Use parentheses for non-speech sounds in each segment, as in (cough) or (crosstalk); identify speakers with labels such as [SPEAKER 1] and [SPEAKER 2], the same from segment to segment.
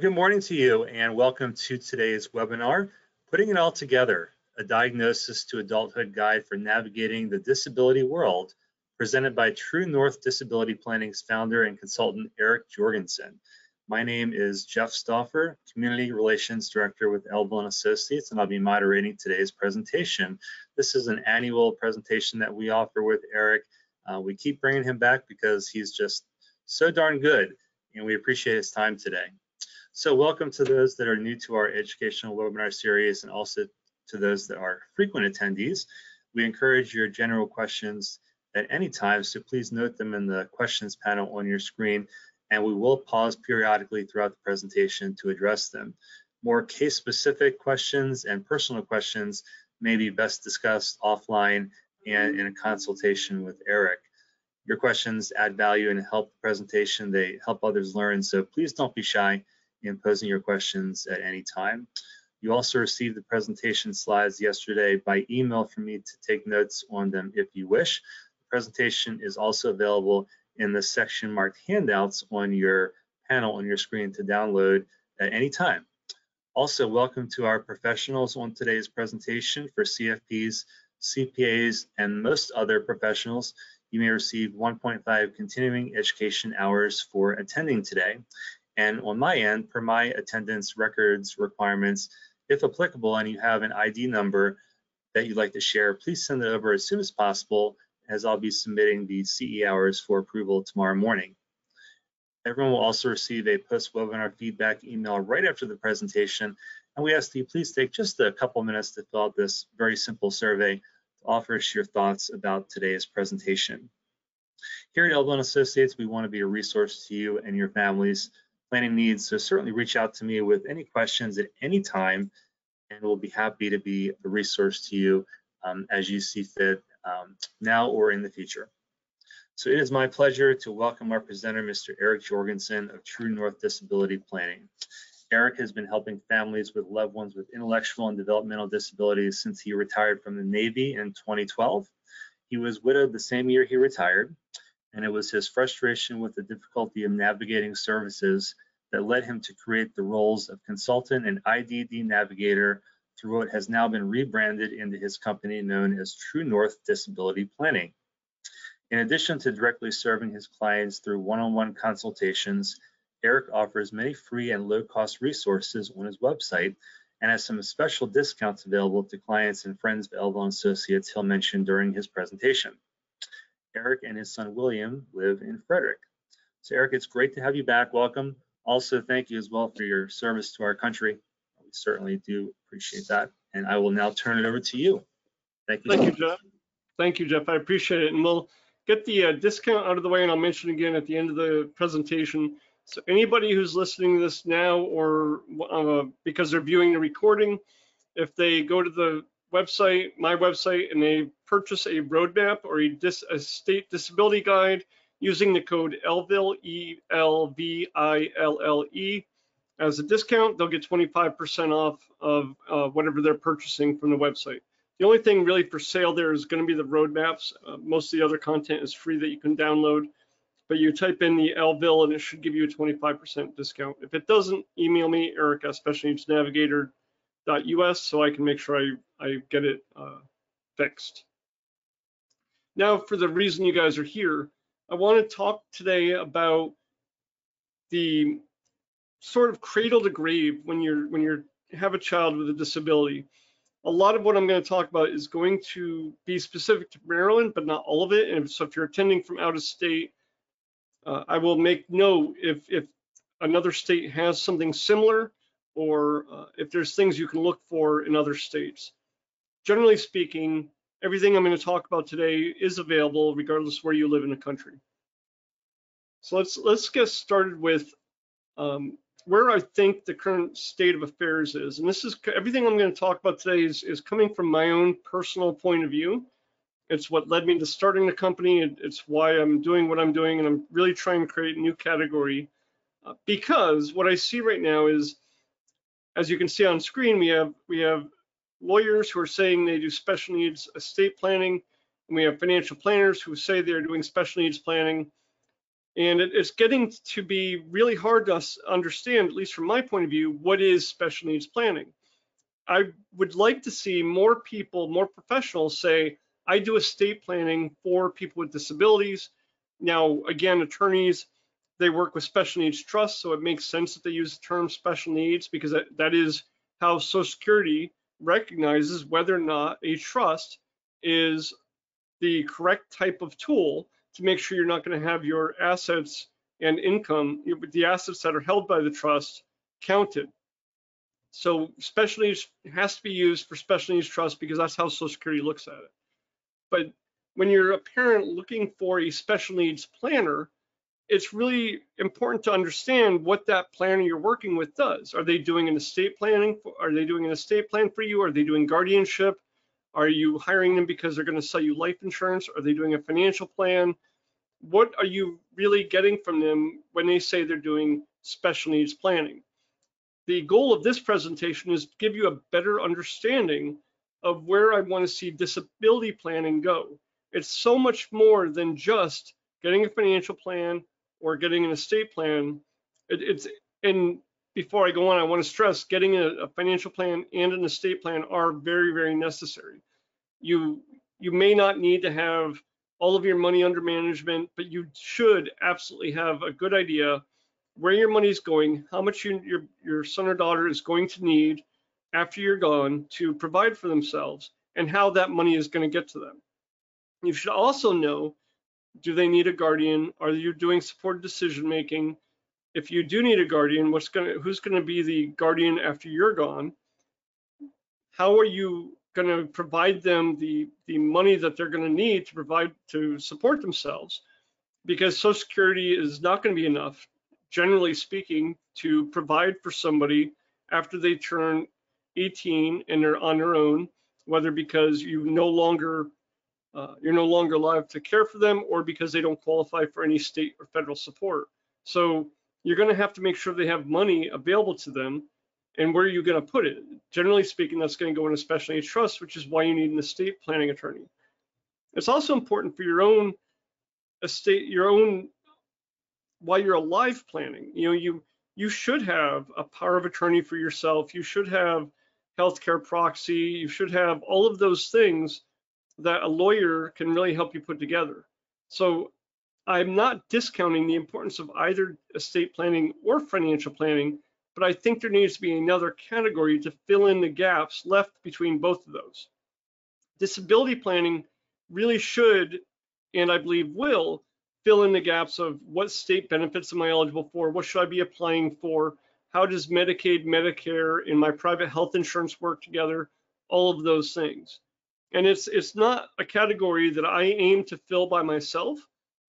[SPEAKER 1] Good morning to you and welcome to today's webinar, Putting It All Together, a Diagnosis to Adulthood Guide for Navigating the Disability World, presented by True North Disability Planning's founder and consultant, Eric Jorgensen. My name is Jeff Stauffer, Community Relations Director with Elville Associates, and I'll be moderating today's presentation. This is an annual presentation that we offer with Eric. Uh, we keep bringing him back because he's just so darn good, and we appreciate his time today. So welcome to those that are new to our educational webinar series and also to those that are frequent attendees. We encourage your general questions at any time, so please note them in the questions panel on your screen, and we will pause periodically throughout the presentation to address them. More case-specific questions and personal questions may be best discussed offline and in a consultation with Eric. Your questions add value and help the presentation. They help others learn, so please don't be shy in posing your questions at any time. You also received the presentation slides yesterday by email from me to take notes on them if you wish. The presentation is also available in the section marked handouts on your panel on your screen to download at any time. Also, welcome to our professionals on today's presentation for CFPs, CPAs, and most other professionals. You may receive 1.5 continuing education hours for attending today. And on my end, per my attendance records requirements, if applicable and you have an ID number that you'd like to share, please send it over as soon as possible as I'll be submitting the CE hours for approval tomorrow morning. Everyone will also receive a post-webinar feedback email right after the presentation, and we ask that you please take just a couple minutes to fill out this very simple survey to offer us your thoughts about today's presentation. Here at Elville Associates, we want to be a resource to you and your families planning needs. So certainly reach out to me with any questions at any time, and we'll be happy to be a resource to you um, as you see fit um, now or in the future. So it is my pleasure to welcome our presenter, Mr. Eric Jorgensen of True North Disability Planning. Eric has been helping families with loved ones with intellectual and developmental disabilities since he retired from the Navy in 2012. He was widowed the same year he retired and it was his frustration with the difficulty of navigating services that led him to create the roles of consultant and IDD navigator through what has now been rebranded into his company known as True North Disability Planning. In addition to directly serving his clients through one-on-one -on -one consultations, Eric offers many free and low-cost resources on his website and has some special discounts available to clients and friends of Elville Associates he'll mention during his presentation. Eric and his son William live in Frederick. So Eric, it's great to have you back. Welcome. Also, thank you as well for your service to our country. We certainly do appreciate that. And I will now turn it over to you. Thank you.
[SPEAKER 2] Thank you, Jeff. Thank you, Jeff. I appreciate it. And we'll get the uh, discount out of the way, and I'll mention again at the end of the presentation. So anybody who's listening to this now or uh, because they're viewing the recording, if they go to the website, my website, and they purchase a roadmap or a, dis, a state disability guide using the code ELVILLE, E-L-V-I-L-L-E. As a discount, they'll get 25% off of uh, whatever they're purchasing from the website. The only thing really for sale there is going to be the roadmaps. Uh, most of the other content is free that you can download, but you type in the Elville and it should give you a 25% discount. If it doesn't, email me, Eric at specialneedsnavigator.us, so I can make sure I, I get it uh, fixed. Now, for the reason you guys are here, I want to talk today about the sort of cradle to grave when you're when you have a child with a disability. A lot of what I'm going to talk about is going to be specific to Maryland, but not all of it. And so if you're attending from out of state, uh, I will make note if if another state has something similar or uh, if there's things you can look for in other states. Generally speaking, everything I'm going to talk about today is available regardless where you live in the country. So let's let's get started with um, where I think the current state of affairs is. And this is everything I'm going to talk about today is, is coming from my own personal point of view. It's what led me to starting the company. It's why I'm doing what I'm doing, and I'm really trying to create a new category. Uh, because what I see right now is, as you can see on screen, we have we have lawyers who are saying they do special needs estate planning, and we have financial planners who say they're doing special needs planning. And it, it's getting to be really hard to understand, at least from my point of view, what is special needs planning. I would like to see more people, more professionals say, I do estate planning for people with disabilities. Now, again, attorneys, they work with special needs trusts, so it makes sense that they use the term special needs because that, that is how Social Security recognizes whether or not a trust is the correct type of tool to make sure you're not going to have your assets and income, the assets that are held by the trust, counted. So special needs has to be used for special needs trust because that's how Social Security looks at it. But when you're a parent looking for a special needs planner, it's really important to understand what that planner you're working with does. Are they doing an estate planning? Are they doing an estate plan for you? Are they doing guardianship? Are you hiring them because they're going to sell you life insurance? Are they doing a financial plan? What are you really getting from them when they say they're doing special needs planning? The goal of this presentation is to give you a better understanding of where I want to see disability planning go. It's so much more than just getting a financial plan or getting an estate plan. It, it's and before I go on, I want to stress getting a, a financial plan and an estate plan are very, very necessary. You you may not need to have all of your money under management, but you should absolutely have a good idea where your money is going, how much you, your your son or daughter is going to need after you're gone to provide for themselves, and how that money is going to get to them. You should also know do they need a guardian? Are you doing supported decision making? If you do need a guardian, what's going to, who's going to be the guardian after you're gone? How are you going to provide them the the money that they're going to need to provide to support themselves? Because Social Security is not going to be enough, generally speaking, to provide for somebody after they turn 18 and they're on their own, whether because you no longer uh, you're no longer alive to care for them or because they don't qualify for any state or federal support. So you're going to have to make sure they have money available to them. And where are you going to put it? Generally speaking, that's going to go in a special needs trust, which is why you need an estate planning attorney. It's also important for your own estate, your own while you're alive planning. You know, you you should have a power of attorney for yourself. You should have healthcare proxy. You should have all of those things that a lawyer can really help you put together. So I'm not discounting the importance of either estate planning or financial planning, but I think there needs to be another category to fill in the gaps left between both of those. Disability planning really should, and I believe will, fill in the gaps of what state benefits am I eligible for? What should I be applying for? How does Medicaid, Medicare, and my private health insurance work together? All of those things and it's it's not a category that I aim to fill by myself.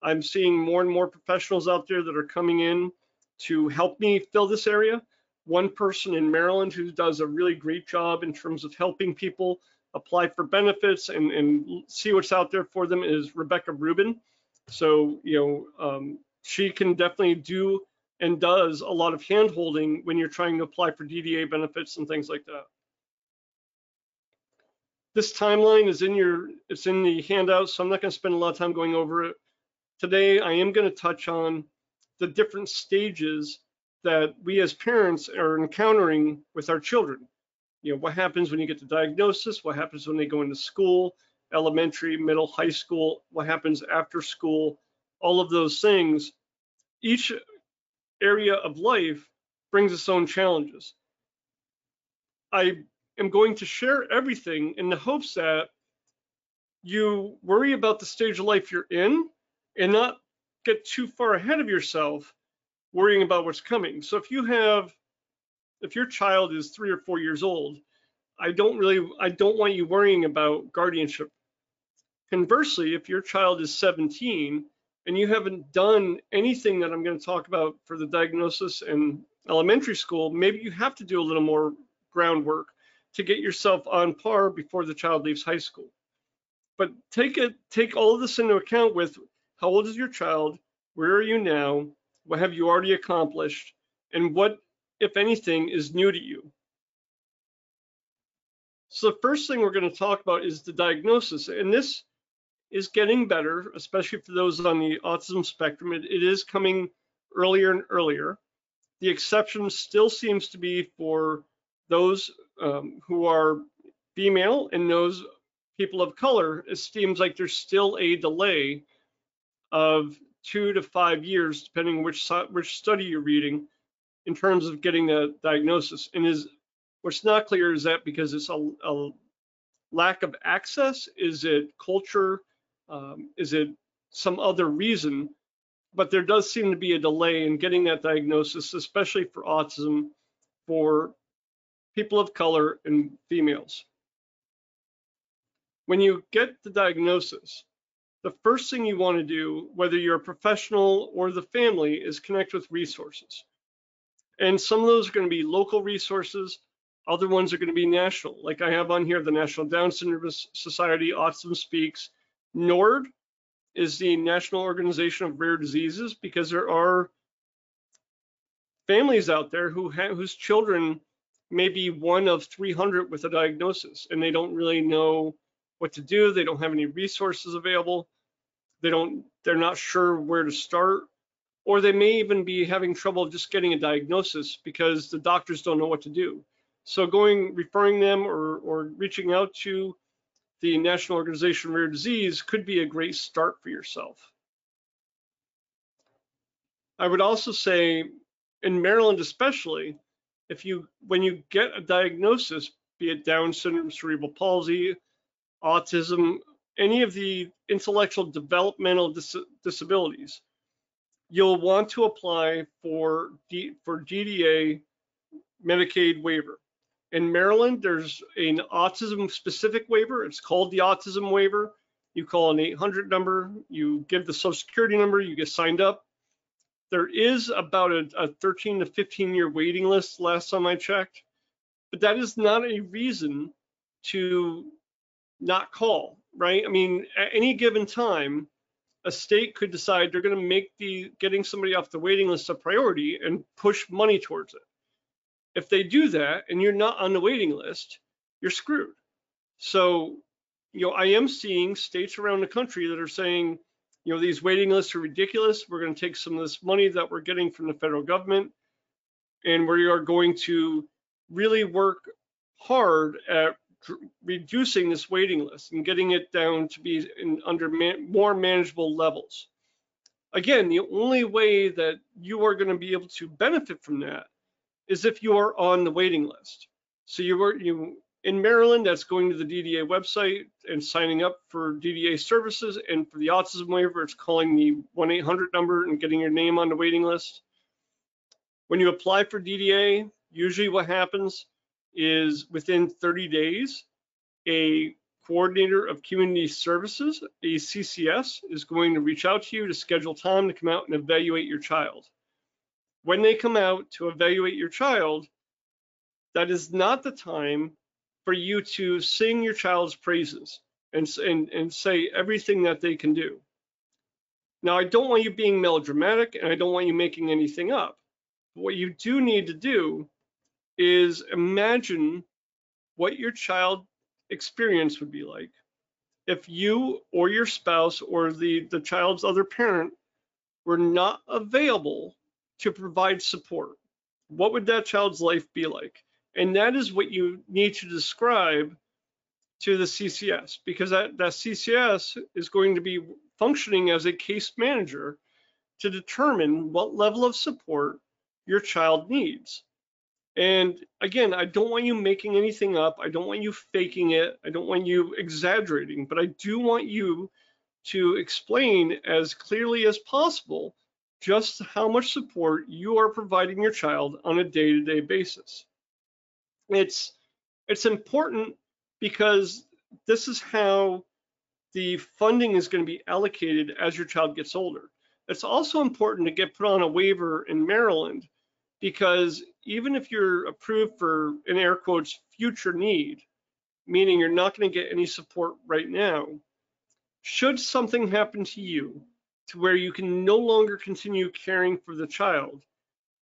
[SPEAKER 2] I'm seeing more and more professionals out there that are coming in to help me fill this area. One person in Maryland who does a really great job in terms of helping people apply for benefits and, and see what's out there for them is Rebecca Rubin. So, you know, um, she can definitely do and does a lot of hand holding when you're trying to apply for DDA benefits and things like that. This timeline is in your, it's in the handout, so I'm not going to spend a lot of time going over it. Today, I am going to touch on the different stages that we as parents are encountering with our children. You know, what happens when you get the diagnosis? What happens when they go into school, elementary, middle, high school? What happens after school? All of those things. Each area of life brings its own challenges. I am going to share everything in the hopes that you worry about the stage of life you're in and not get too far ahead of yourself worrying about what's coming. So if you have, if your child is three or four years old, I don't really, I don't want you worrying about guardianship. Conversely, if your child is 17 and you haven't done anything that I'm going to talk about for the diagnosis in elementary school, maybe you have to do a little more groundwork to get yourself on par before the child leaves high school. But take it, take all of this into account with how old is your child, where are you now, what have you already accomplished, and what, if anything, is new to you. So the first thing we're going to talk about is the diagnosis, and this is getting better, especially for those on the autism spectrum. It, it is coming earlier and earlier. The exception still seems to be for those um, who are female and those people of color. It seems like there's still a delay of two to five years, depending which which study you're reading, in terms of getting the diagnosis. And is what's not clear is that because it's a, a lack of access? Is it culture? Um, is it some other reason? But there does seem to be a delay in getting that diagnosis, especially for autism for people of color and females. When you get the diagnosis, the first thing you want to do, whether you're a professional or the family, is connect with resources. And some of those are going to be local resources, other ones are going to be national. Like I have on here the National Down Syndrome Society, Autism Speaks. NORD is the National Organization of Rare Diseases because there are families out there who whose children may be one of 300 with a diagnosis and they don't really know what to do. They don't have any resources available. They don't, they're not sure where to start, or they may even be having trouble just getting a diagnosis because the doctors don't know what to do. So going, referring them or, or reaching out to the National Organization Rare Disease could be a great start for yourself. I would also say in Maryland especially, if you when you get a diagnosis, be it Down syndrome, cerebral palsy, autism, any of the intellectual developmental dis disabilities, you'll want to apply for D for DDA Medicaid waiver. In Maryland, there's an autism specific waiver. It's called the autism waiver. You call an 800 number, you give the social security number, you get signed up. There is about a, a 13 to 15 year waiting list last time I checked, but that is not a reason to not call, right? I mean, at any given time, a state could decide they're going to make the getting somebody off the waiting list a priority and push money towards it. If they do that and you're not on the waiting list, you're screwed. So, you know, I am seeing states around the country that are saying, you know, these waiting lists are ridiculous. We're going to take some of this money that we're getting from the federal government and we are going to really work hard at reducing this waiting list and getting it down to be in, under man, more manageable levels. Again, the only way that you are going to be able to benefit from that is if you are on the waiting list. So you were you in Maryland, that's going to the DDA website and signing up for DDA services. And for the autism waiver, it's calling the 1-800 number and getting your name on the waiting list. When you apply for DDA, usually what happens is within 30 days, a coordinator of community services, a CCS, is going to reach out to you to schedule time to come out and evaluate your child. When they come out to evaluate your child, that is not the time for you to sing your child's praises and, and, and say everything that they can do. Now, I don't want you being melodramatic and I don't want you making anything up. But what you do need to do is imagine what your child experience would be like if you or your spouse or the, the child's other parent were not available to provide support. What would that child's life be like? And that is what you need to describe to the CCS because that, that CCS is going to be functioning as a case manager to determine what level of support your child needs. And again, I don't want you making anything up. I don't want you faking it. I don't want you exaggerating, but I do want you to explain as clearly as possible just how much support you are providing your child on a day-to-day -day basis. It's it's important because this is how the funding is going to be allocated as your child gets older. It's also important to get put on a waiver in Maryland because even if you're approved for, an air quotes, future need, meaning you're not going to get any support right now, should something happen to you to where you can no longer continue caring for the child,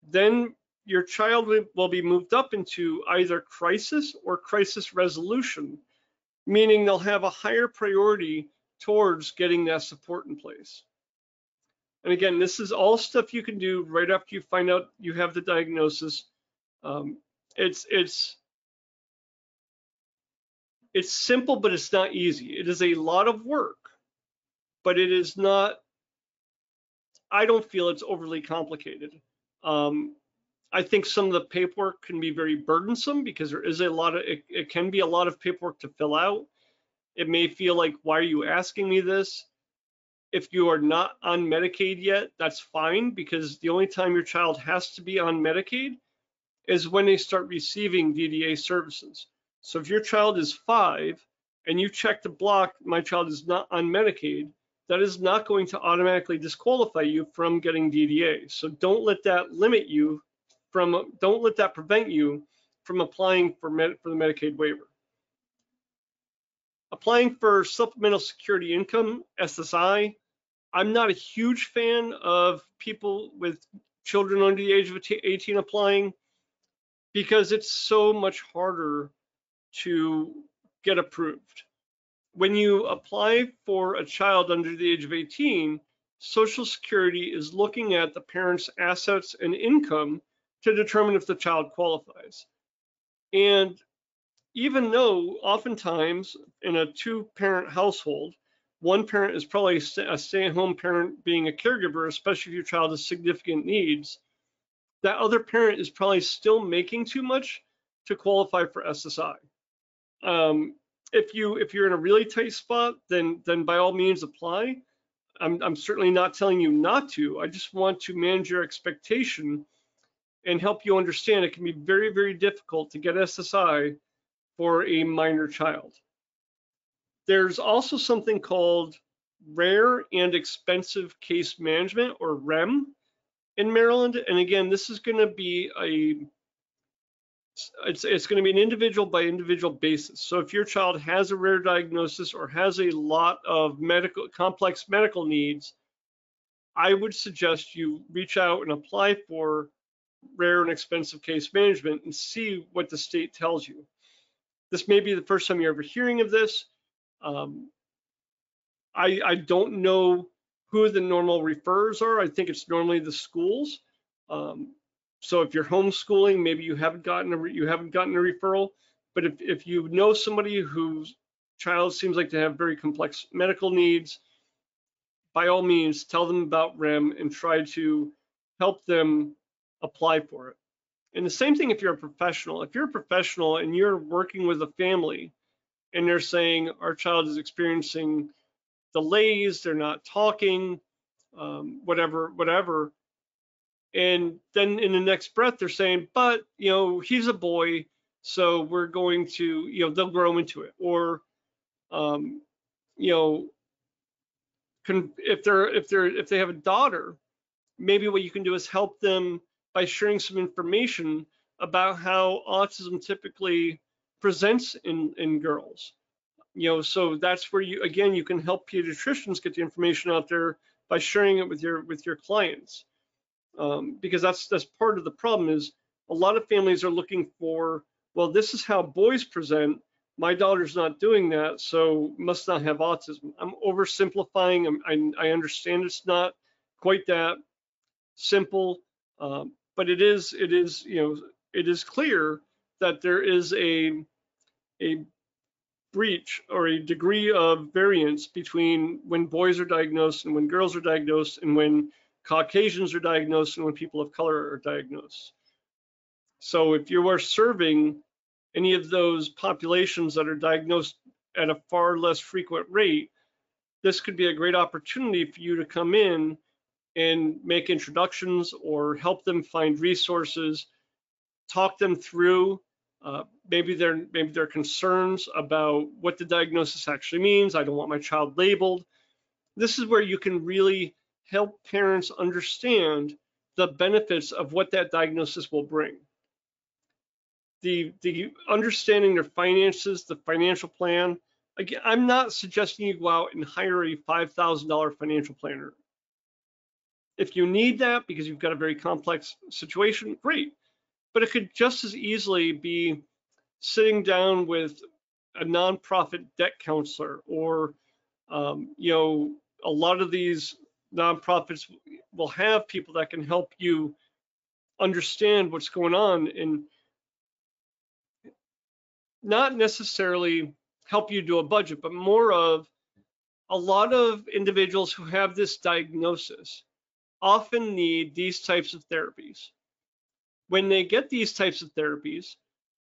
[SPEAKER 2] then your child will be moved up into either crisis or crisis resolution, meaning they'll have a higher priority towards getting that support in place. And again, this is all stuff you can do right after you find out you have the diagnosis. Um, it's it's it's simple, but it's not easy. It is a lot of work, but it is not. I don't feel it's overly complicated. Um, I think some of the paperwork can be very burdensome because there is a lot of it, it can be a lot of paperwork to fill out. It may feel like, why are you asking me this? If you are not on Medicaid yet, that's fine because the only time your child has to be on Medicaid is when they start receiving DDA services. So if your child is five and you check the block, my child is not on Medicaid, that is not going to automatically disqualify you from getting DDA. So don't let that limit you from, don't let that prevent you from applying for, med, for the Medicaid waiver. Applying for supplemental security income, SSI, I'm not a huge fan of people with children under the age of 18 applying because it's so much harder to get approved. When you apply for a child under the age of 18, Social Security is looking at the parent's assets and income to determine if the child qualifies. And even though oftentimes in a two parent household, one parent is probably a stay at home parent being a caregiver, especially if your child has significant needs, that other parent is probably still making too much to qualify for SSI. Um, if you if you're in a really tight spot, then then by all means apply. I'm I'm certainly not telling you not to. I just want to manage your expectation and help you understand it can be very very difficult to get SSI for a minor child. There's also something called rare and expensive case management or REM in Maryland. And again, this is going to be a it's, it's going to be an individual by individual basis. So if your child has a rare diagnosis or has a lot of medical complex medical needs, I would suggest you reach out and apply for rare and expensive case management and see what the state tells you. This may be the first time you're ever hearing of this. Um, I, I don't know who the normal referrers are. I think it's normally the schools. Um, so if you're homeschooling, maybe you haven't gotten a you haven't gotten a referral. But if if you know somebody whose child seems like to have very complex medical needs, by all means, tell them about REM and try to help them apply for it. And the same thing if you're a professional. If you're a professional and you're working with a family and they're saying our child is experiencing delays, they're not talking, um, whatever, whatever, and then in the next breath, they're saying, but, you know, he's a boy, so we're going to, you know, they'll grow into it. Or, um, you know, can, if they're, if they're, if they have a daughter, maybe what you can do is help them by sharing some information about how autism typically presents in, in girls. You know, so that's where you, again, you can help pediatricians get the information out there by sharing it with your, with your clients. Um, because that's that's part of the problem is a lot of families are looking for well this is how boys present. My daughter's not doing that so must not have autism. I'm oversimplifying. I'm, I, I understand it's not quite that simple um, but it is it is you know it is clear that there is a a breach or a degree of variance between when boys are diagnosed and when girls are diagnosed and when Caucasians are diagnosed and when people of color are diagnosed. So if you are serving any of those populations that are diagnosed at a far less frequent rate, this could be a great opportunity for you to come in and make introductions or help them find resources, talk them through uh, maybe their maybe their concerns about what the diagnosis actually means. I don't want my child labeled. This is where you can really help parents understand the benefits of what that diagnosis will bring. The, the understanding their finances, the financial plan. Again, I'm not suggesting you go out and hire a $5,000 financial planner. If you need that because you've got a very complex situation, great. But it could just as easily be sitting down with a nonprofit debt counselor or Um, you know, a lot of these nonprofits will have people that can help you understand what's going on and not necessarily help you do a budget, but more of a lot of individuals who have this diagnosis often need these types of therapies. When they get these types of therapies,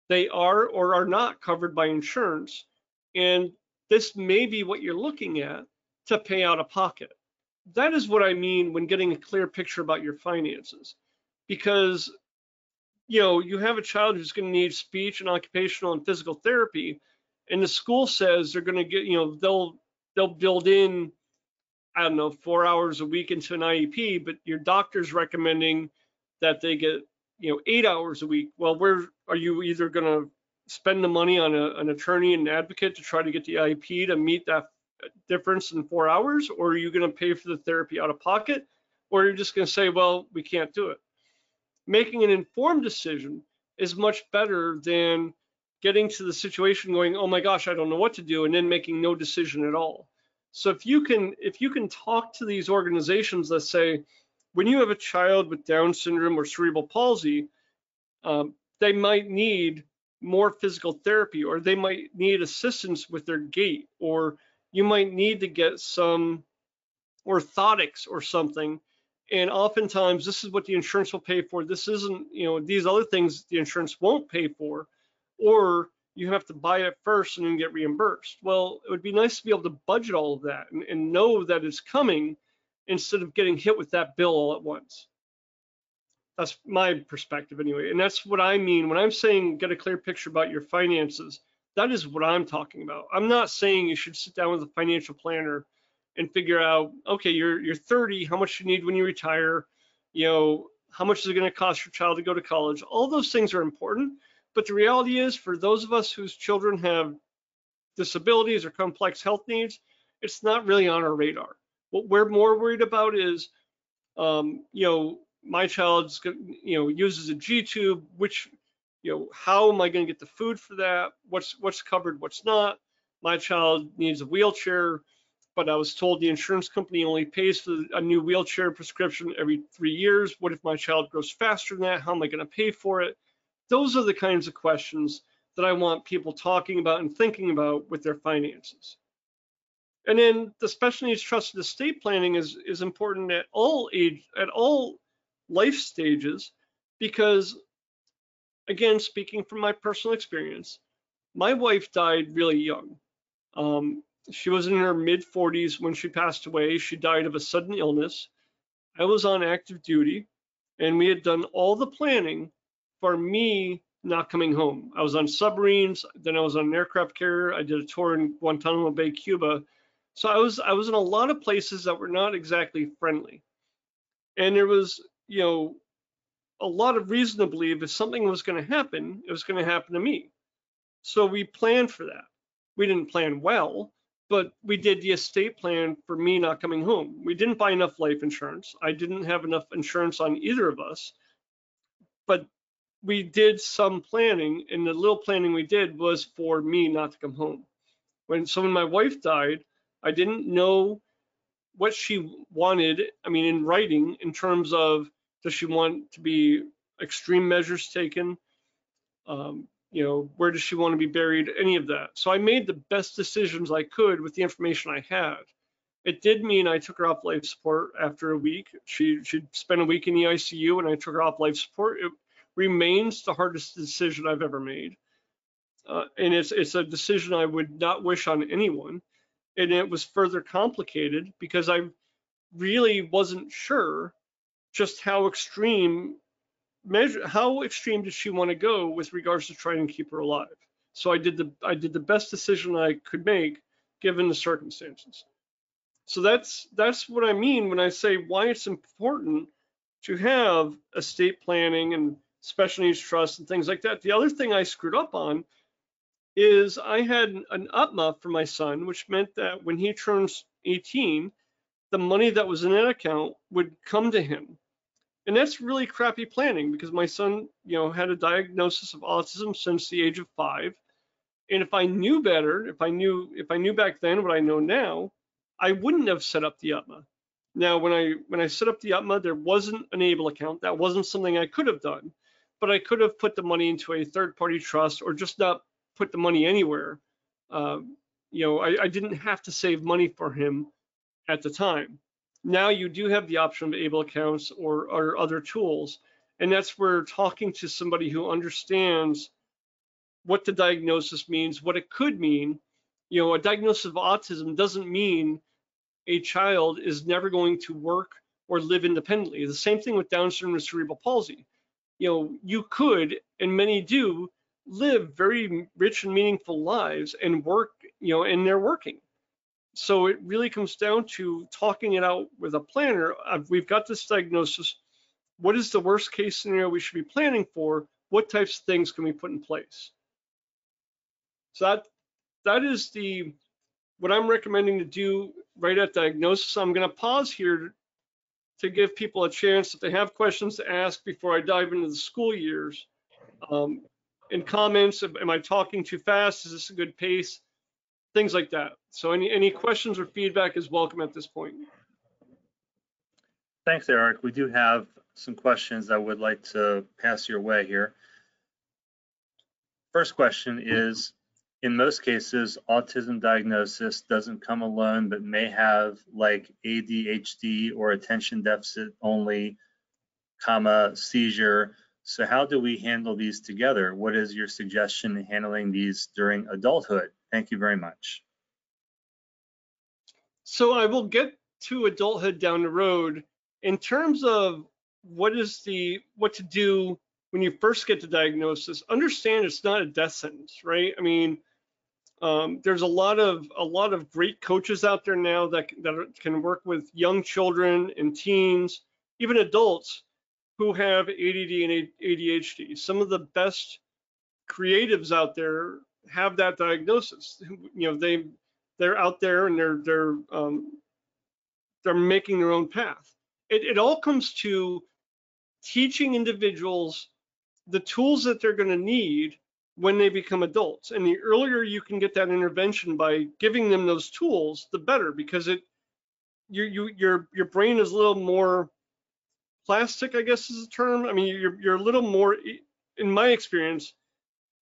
[SPEAKER 2] they are or are not covered by insurance. And this may be what you're looking at to pay out of pocket. That is what I mean when getting a clear picture about your finances. Because, you know, you have a child who's going to need speech and occupational and physical therapy, and the school says they're going to get, you know, they'll they'll build in, I don't know, four hours a week into an IEP, but your doctor's recommending that they get, you know, eight hours a week. Well, where are you either going to spend the money on a, an attorney and advocate to try to get the IEP to meet that difference in four hours, or are you going to pay for the therapy out of pocket, or you're just going to say, well, we can't do it. Making an informed decision is much better than getting to the situation going, oh my gosh, I don't know what to do, and then making no decision at all. So if you can if you can talk to these organizations that say, when you have a child with Down syndrome or cerebral palsy, um, they might need more physical therapy, or they might need assistance with their gait, or you might need to get some orthotics or something. And oftentimes, this is what the insurance will pay for. This isn't, you know, these other things the insurance won't pay for or you have to buy it first and then get reimbursed. Well, it would be nice to be able to budget all of that and, and know that it's coming instead of getting hit with that bill all at once. That's my perspective anyway. And that's what I mean when I'm saying get a clear picture about your finances. That is what I'm talking about. I'm not saying you should sit down with a financial planner and figure out, okay, you're you're 30, how much you need when you retire, you know, how much is it going to cost your child to go to college? All those things are important, but the reality is, for those of us whose children have disabilities or complex health needs, it's not really on our radar. What we're more worried about is, um, you know, my child's, you know, uses a G tube. Which, you know, how am I going to get the food for that? What's what's covered? What's not? My child needs a wheelchair, but I was told the insurance company only pays for a new wheelchair prescription every three years. What if my child grows faster than that? How am I going to pay for it? Those are the kinds of questions that I want people talking about and thinking about with their finances. And then the special needs trusted estate planning is, is important at all age, at all life stages, because again, speaking from my personal experience, my wife died really young. Um, she was in her mid 40s when she passed away. She died of a sudden illness. I was on active duty, and we had done all the planning for me not coming home. I was on submarines, then I was on an aircraft carrier. I did a tour in Guantanamo Bay, Cuba. So I was I was in a lot of places that were not exactly friendly. And there was, you know, a lot of reason to believe if something was going to happen, it was going to happen to me. So we planned for that. We didn't plan well, but we did the estate plan for me not coming home. We didn't buy enough life insurance. I didn't have enough insurance on either of us. But we did some planning, and the little planning we did was for me not to come home. When so when my wife died, I didn't know what she wanted. I mean, in writing, in terms of does she want to be extreme measures taken? Um, you know, where does she want to be buried? Any of that. So I made the best decisions I could with the information I had. It did mean I took her off life support after a week. She she spent a week in the ICU, and I took her off life support. It, remains the hardest decision I've ever made. Uh, and it's it's a decision I would not wish on anyone. And it was further complicated because I really wasn't sure just how extreme measure how extreme did she want to go with regards to trying to keep her alive. So I did the I did the best decision I could make given the circumstances. So that's that's what I mean when I say why it's important to have estate planning and special needs trust and things like that. The other thing I screwed up on is I had an UTMA for my son, which meant that when he turns 18, the money that was in that account would come to him. And that's really crappy planning because my son, you know, had a diagnosis of autism since the age of five. And if I knew better, if I knew if I knew back then what I know now, I wouldn't have set up the UTMA. Now, when I when I set up the UTMA, there wasn't an ABLE account. That wasn't something I could have done, but I could have put the money into a third-party trust or just not put the money anywhere. Uh, you know, I, I didn't have to save money for him at the time. Now you do have the option of ABLE accounts or, or other tools, and that's where talking to somebody who understands what the diagnosis means, what it could mean. You know, a diagnosis of autism doesn't mean a child is never going to work or live independently. The same thing with Down syndrome and cerebral palsy. You know, you could, and many do, live very rich and meaningful lives and work, you know, and they're working. So it really comes down to talking it out with a planner. We've got this diagnosis. What is the worst case scenario we should be planning for? What types of things can we put in place? So that that is the what I'm recommending to do right at diagnosis. I'm going to pause here to give people a chance if they have questions to ask before I dive into the school years. Um, in comments, am I talking too fast? Is this a good pace? Things like that. So any any questions or feedback is welcome at this point.
[SPEAKER 1] Thanks, Eric. We do have some questions I would like to pass your way here. First question is, in most cases, autism diagnosis doesn't come alone, but may have like ADHD or attention deficit only, comma, seizure. So how do we handle these together? What is your suggestion in handling these during adulthood? Thank you very much.
[SPEAKER 2] So I will get to adulthood down the road. In terms of what is the what to do when you first get the diagnosis, understand it's not a death sentence, right? I mean, um, there's a lot of a lot of great coaches out there now that that can work with young children and teens, even adults who have ADD and ADHD. Some of the best creatives out there have that diagnosis. You know, they they're out there and they're they're um, they're making their own path. It, it all comes to teaching individuals the tools that they're going to need when they become adults. And the earlier you can get that intervention by giving them those tools, the better, because it you you your your brain is a little more plastic, I guess is the term. I mean, you're you're a little more, in my experience,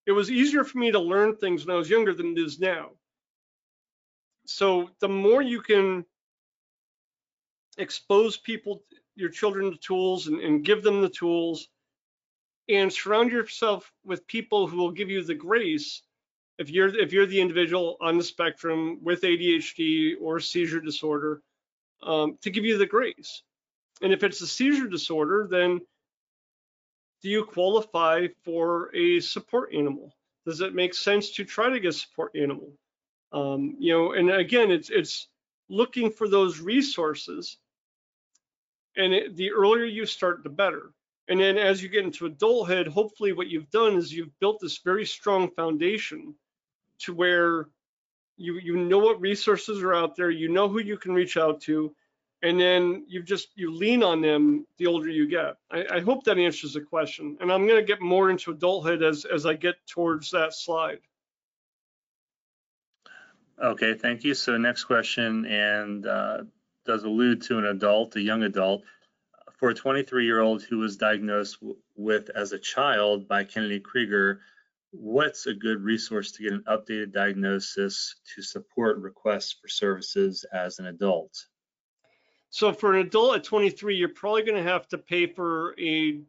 [SPEAKER 2] it was easier for me to learn things when I was younger than it is now. So the more you can expose people, your children to tools and, and give them the tools, and surround yourself with people who will give you the grace if you're if you're the individual on the spectrum with ADHD or seizure disorder um, to give you the grace. And if it's a seizure disorder, then do you qualify for a support animal? Does it make sense to try to get a support animal? Um, you know, and again, it's it's looking for those resources. And it, the earlier you start, the better. And then as you get into adulthood, hopefully what you've done is you've built this very strong foundation to where you you know what resources are out there, you know who you can reach out to, and then you just you lean on them the older you get. I, I hope that answers the question. And I'm going to get more into adulthood as as I get towards that slide.
[SPEAKER 1] Okay, thank you. So next question, and uh, does allude to an adult, a young adult for a 23 year old who was diagnosed with as a child by Kennedy Krieger, what's a good resource to get an updated diagnosis to support requests for services as an adult?
[SPEAKER 2] So for an adult at 23, you're probably going to have to pay for a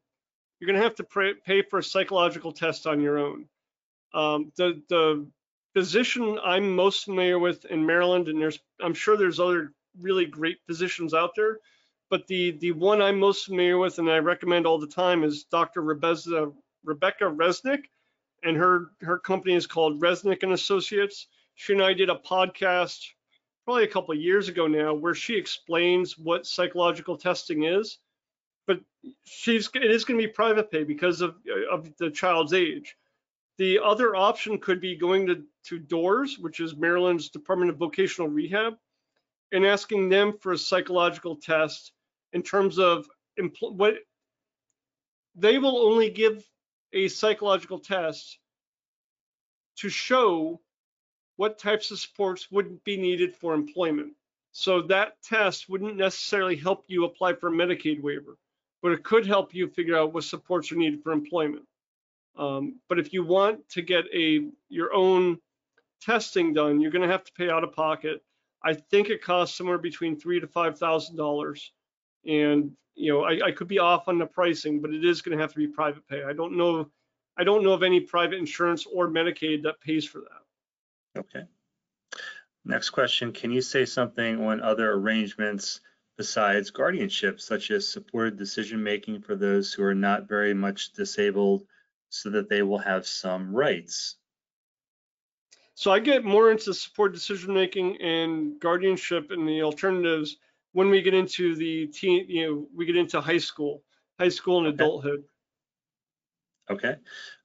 [SPEAKER 2] you're going to have to pay for a psychological test on your own. Um, the the physician I'm most familiar with in Maryland, and there's I'm sure there's other really great physicians out there, but the the one I'm most familiar with and I recommend all the time is Dr. Rebeza, Rebecca Resnick, and her her company is called Resnick and Associates. She and I did a podcast probably a couple of years ago now where she explains what psychological testing is, but she's it is going to be private pay because of of the child's age. The other option could be going to, to DORS, which is Maryland's Department of Vocational Rehab, and asking them for a psychological test in terms of what they will only give a psychological test to show what types of supports wouldn't be needed for employment. So that test wouldn't necessarily help you apply for a Medicaid waiver, but it could help you figure out what supports are needed for employment. Um, but if you want to get a your own testing done, you're going to have to pay out of pocket. I think it costs somewhere between three to five thousand dollars, and you know I, I could be off on the pricing, but it is going to have to be private pay. I don't know, I don't know of any private insurance or Medicaid that pays for that.
[SPEAKER 1] Okay. Next question, can you say something on other arrangements besides guardianship, such as supported decision-making for those who are not very much disabled so that they will have some rights?
[SPEAKER 2] So I get more into support decision making and guardianship and the alternatives when we get into the teen, you know, we get into high school, high school and
[SPEAKER 1] Okay.
[SPEAKER 2] adulthood.
[SPEAKER 1] Okay.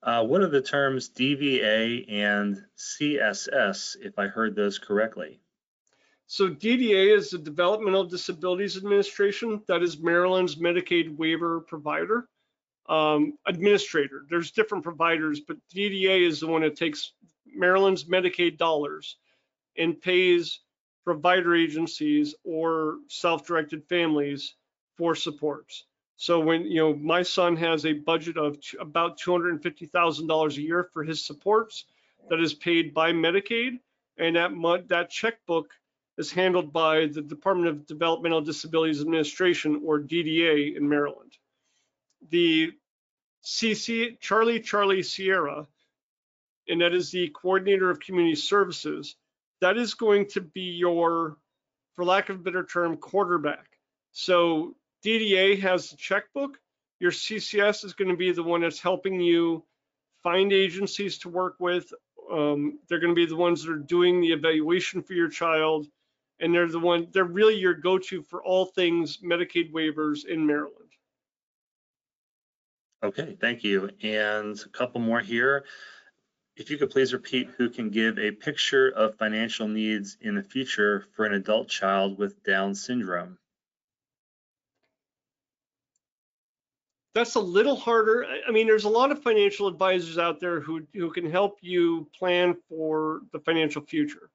[SPEAKER 1] Uh, what are the terms DVA and CSS, if I heard those correctly?
[SPEAKER 2] So DDA is the Developmental Disabilities Administration. That is Maryland's Medicaid waiver provider, um, administrator. There's different providers, but DDA is the one that takes Maryland's Medicaid dollars and pays provider agencies or self-directed families for supports. So when, you know, my son has a budget of t- about $250,000 a year for his supports that is paid by Medicaid, and that mon- that checkbook is handled by the Department of Developmental Disabilities Administration or DDA in Maryland. The CC Charlie Charlie Sierra, and that is the coordinator of community services. That is going to be your, for lack of a better term, quarterback. So DDA has the checkbook. Your CCS is going to be the one that's helping you find agencies to work with. Um, they're going to be the ones that are doing the evaluation for your child and they're the one they're really your go-to for all things Medicaid waivers in Maryland.
[SPEAKER 1] Okay, thank you. And a couple more here. If you could please repeat who can give a picture of financial needs in the future for an adult child with Down syndrome.
[SPEAKER 2] That's a little harder. I- mean, there's a lot of financial advisors out there who who can help you plan for the financial future.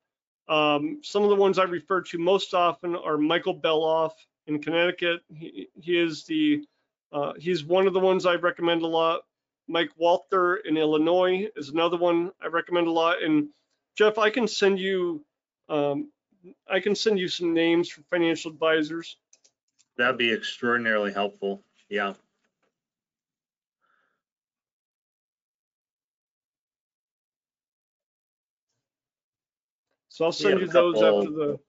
[SPEAKER 2] Um, some of the ones I refer to most often are Michael Beloff in Connecticut. He, he is the uh, he's one of the ones I recommend a lot. Mike Walter in Illinois is another one I recommend a lot. And Jeff, I can send you um, I can send you some names for financial advisors.
[SPEAKER 1] That'd be extraordinarily helpful. Yeah.
[SPEAKER 2] So I'll send you those
[SPEAKER 1] couple-
[SPEAKER 2] after the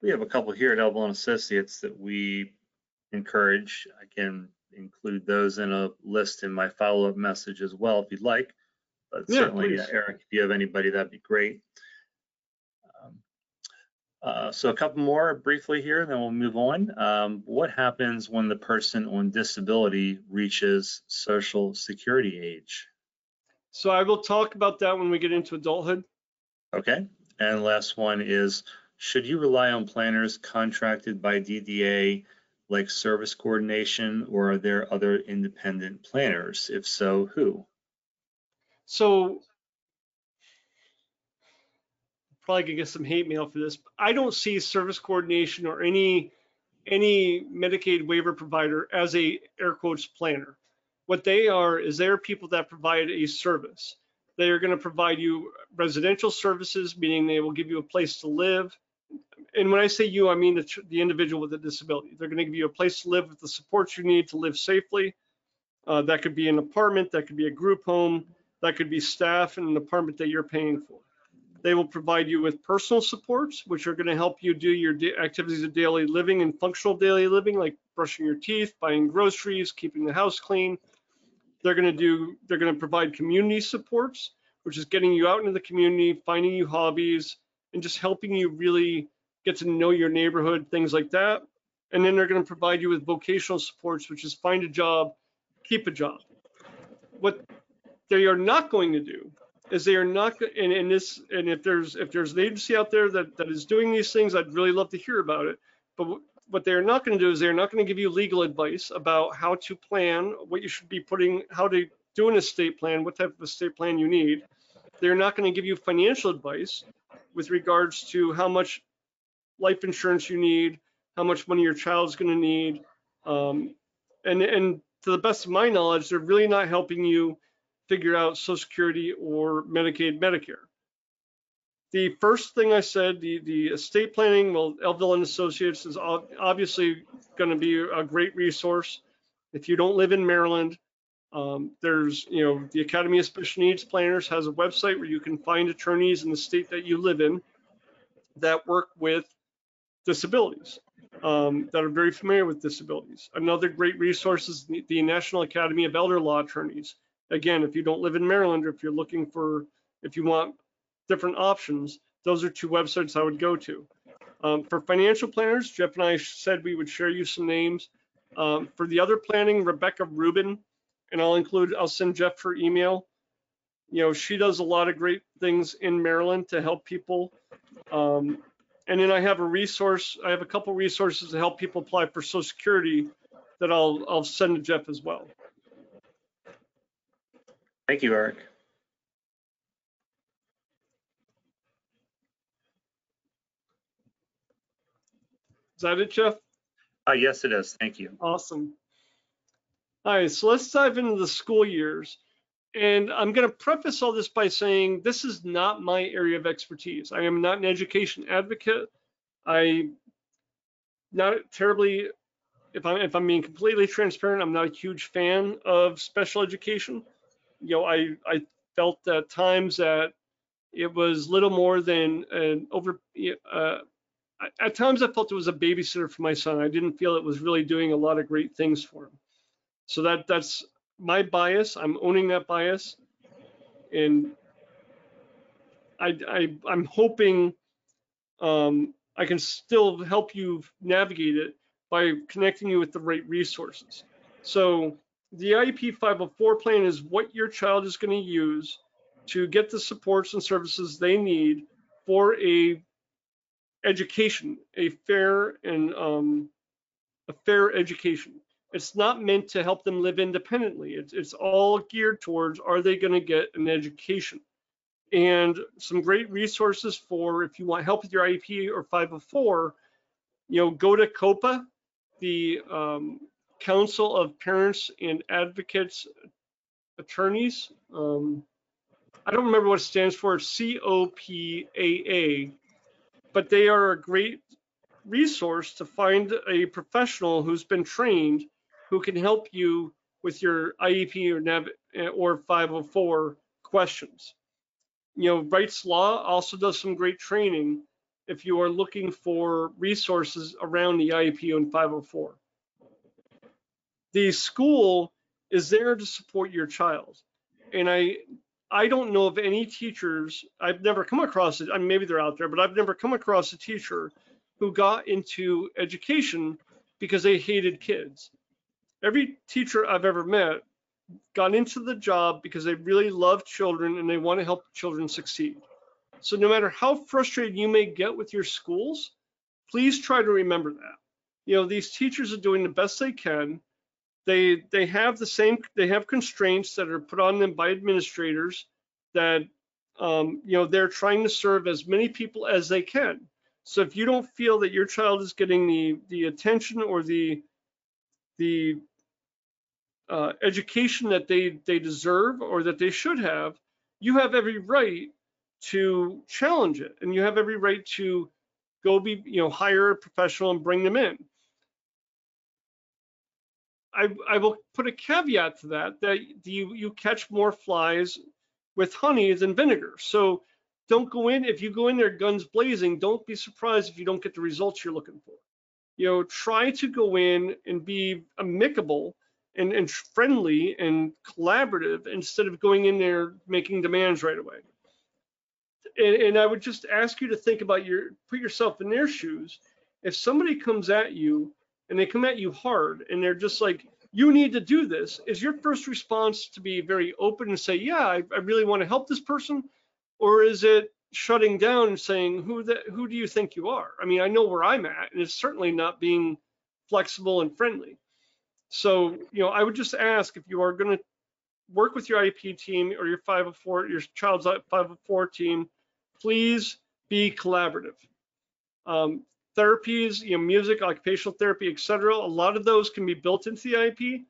[SPEAKER 1] We have a couple here at Elville and Associates that we encourage. I can include those in a list in my follow-up message as well, if you'd like. But
[SPEAKER 2] Yeah,
[SPEAKER 1] certainly,
[SPEAKER 2] please.
[SPEAKER 1] Eric, if you have anybody, that'd be great. Um, uh, So a couple more briefly here, then we'll move on. Um, What happens when the person on disability reaches social security age?
[SPEAKER 2] So I will talk about that when we get into adulthood.
[SPEAKER 1] Okay, and last one is, should you rely on planners contracted by DDA like service coordination, or are there other independent planners? If so, who?
[SPEAKER 2] So probably gonna get some hate mail for this. I don't see service coordination or any any Medicaid waiver provider as a air quotes planner. What they are is they are people that provide a service. They are going to provide you residential services, meaning they will give you a place to live. And when I say you, I mean the, the individual with a disability. They're going to give you a place to live with the supports you need to live safely. Uh, that could be an apartment, that could be a group home, that could be staff in an apartment that you're paying for. They will provide you with personal supports, which are going to help you do your activities of daily living and functional daily living, like brushing your teeth, buying groceries, keeping the house clean. They're going to do, they're going to provide community supports, which is getting you out into the community, finding you hobbies, and just helping you really get to know your neighborhood, things like that. And then they're going to provide you with vocational supports, which is find a job, keep a job. What they are not going to do is they are not, and, and this, and if there's, if there's an agency out there that, that is doing these things, I'd really love to hear about it. But what they're not going to do is they're not going to give you legal advice about how to plan, what you should be putting, how to do an estate plan, what type of estate plan you need. They're not going to give you financial advice with regards to how much life insurance you need, how much money your child's going to need. Um, and, and to the best of my knowledge, they're really not helping you figure out Social Security or Medicaid, Medicare. The first thing I said, the, the estate planning, well, Elville and Associates is obviously going to be a great resource. If you don't live in Maryland, um, there's, you know, the Academy of Special Needs Planners has a website where you can find attorneys in the state that you live in that work with disabilities, um, that are very familiar with disabilities. Another great resource is the, the National Academy of Elder Law Attorneys. Again, if you don't live in Maryland or if you're looking for, if you want different options, those are two websites I would go to. Um, for financial planners, Jeff and I said we would share you some names. Um, for the other planning, Rebecca Rubin, and I'll include, I'll send Jeff her email. You know, she does a lot of great things in Maryland to help people. Um, and then I have a resource, I have a couple resources to help people apply for Social Security that I'll, I'll send to Jeff as well.
[SPEAKER 1] Thank you, Eric.
[SPEAKER 2] Is that it, Jeff?
[SPEAKER 1] Uh, yes, it is. Thank you.
[SPEAKER 2] Awesome. All right, so let's dive into the school years. And I'm going to preface all this by saying this is not my area of expertise. I am not an education advocate. I not terribly, if I'm if I'm being completely transparent, I'm not a huge fan of special education. You know, I I felt at times that it was little more than an over uh, at times I felt it was a babysitter for my son. I didn't feel it was really doing a lot of great things for him. So that that's my bias. I'm owning that bias, and I, I I'm hoping um, I can still help you navigate it by connecting you with the right resources. So the IEP 504 plan is what your child is going to use to get the supports and services they need for a education, a fair and um, a fair education. It's not meant to help them live independently. It's, it's all geared towards are they going to get an education? And some great resources for if you want help with your IEP or 504, you know, go to COPAA, the um, Council of Parents and Advocates Attorneys. Um, I don't remember what it stands for, C-O-P-A-A but they are a great resource to find a professional who's been trained who can help you with your IEP or NAV eh, or 504 questions. You know, Wrightslaw also does some great training if you are looking for resources around the IEP and 504. The school is there to support your child. And I I don't know of any teachers, I've never come across it, I mean, maybe they're out there, but I've never come across a teacher who got into education because they hated kids. Every teacher I've ever met got into the job because they really love children and they want to help children succeed. So no matter how frustrated you may get with your schools, please try to remember that. You know, these teachers are doing the best they can they they have the same they have constraints that are put on them by administrators that um, you know they're trying to serve as many people as they can. So if you don't feel that your child is getting the the attention or the the uh, education that they they deserve or that they should have you have every right to challenge it. And you have every right to go be you know hire a professional and bring them in I, I will put a caveat to that, that you, you catch more flies with honey than vinegar. So don't go in, if you go in there guns blazing, don't be surprised if you don't get the results you're looking for. You know, try to go in and be amicable and, and friendly and collaborative instead of going in there making demands right away. And, and I would just ask you to think about your, put yourself in their shoes. If somebody comes at you and they come at you hard and they're just like, you need to do this, is your first response to be very open and say, yeah, I, I really want to help this person? Or is it shutting down and saying, who, the, who do you think you are? I mean, I know where I'm at, and it's certainly not being flexible and friendly. So, you know, I would just ask if you are going to work with your IEP team or your 504, your child's 504 team, please be collaborative. Um, therapies, you know, music, occupational therapy, et cetera, a lot of those can be built into the IEP.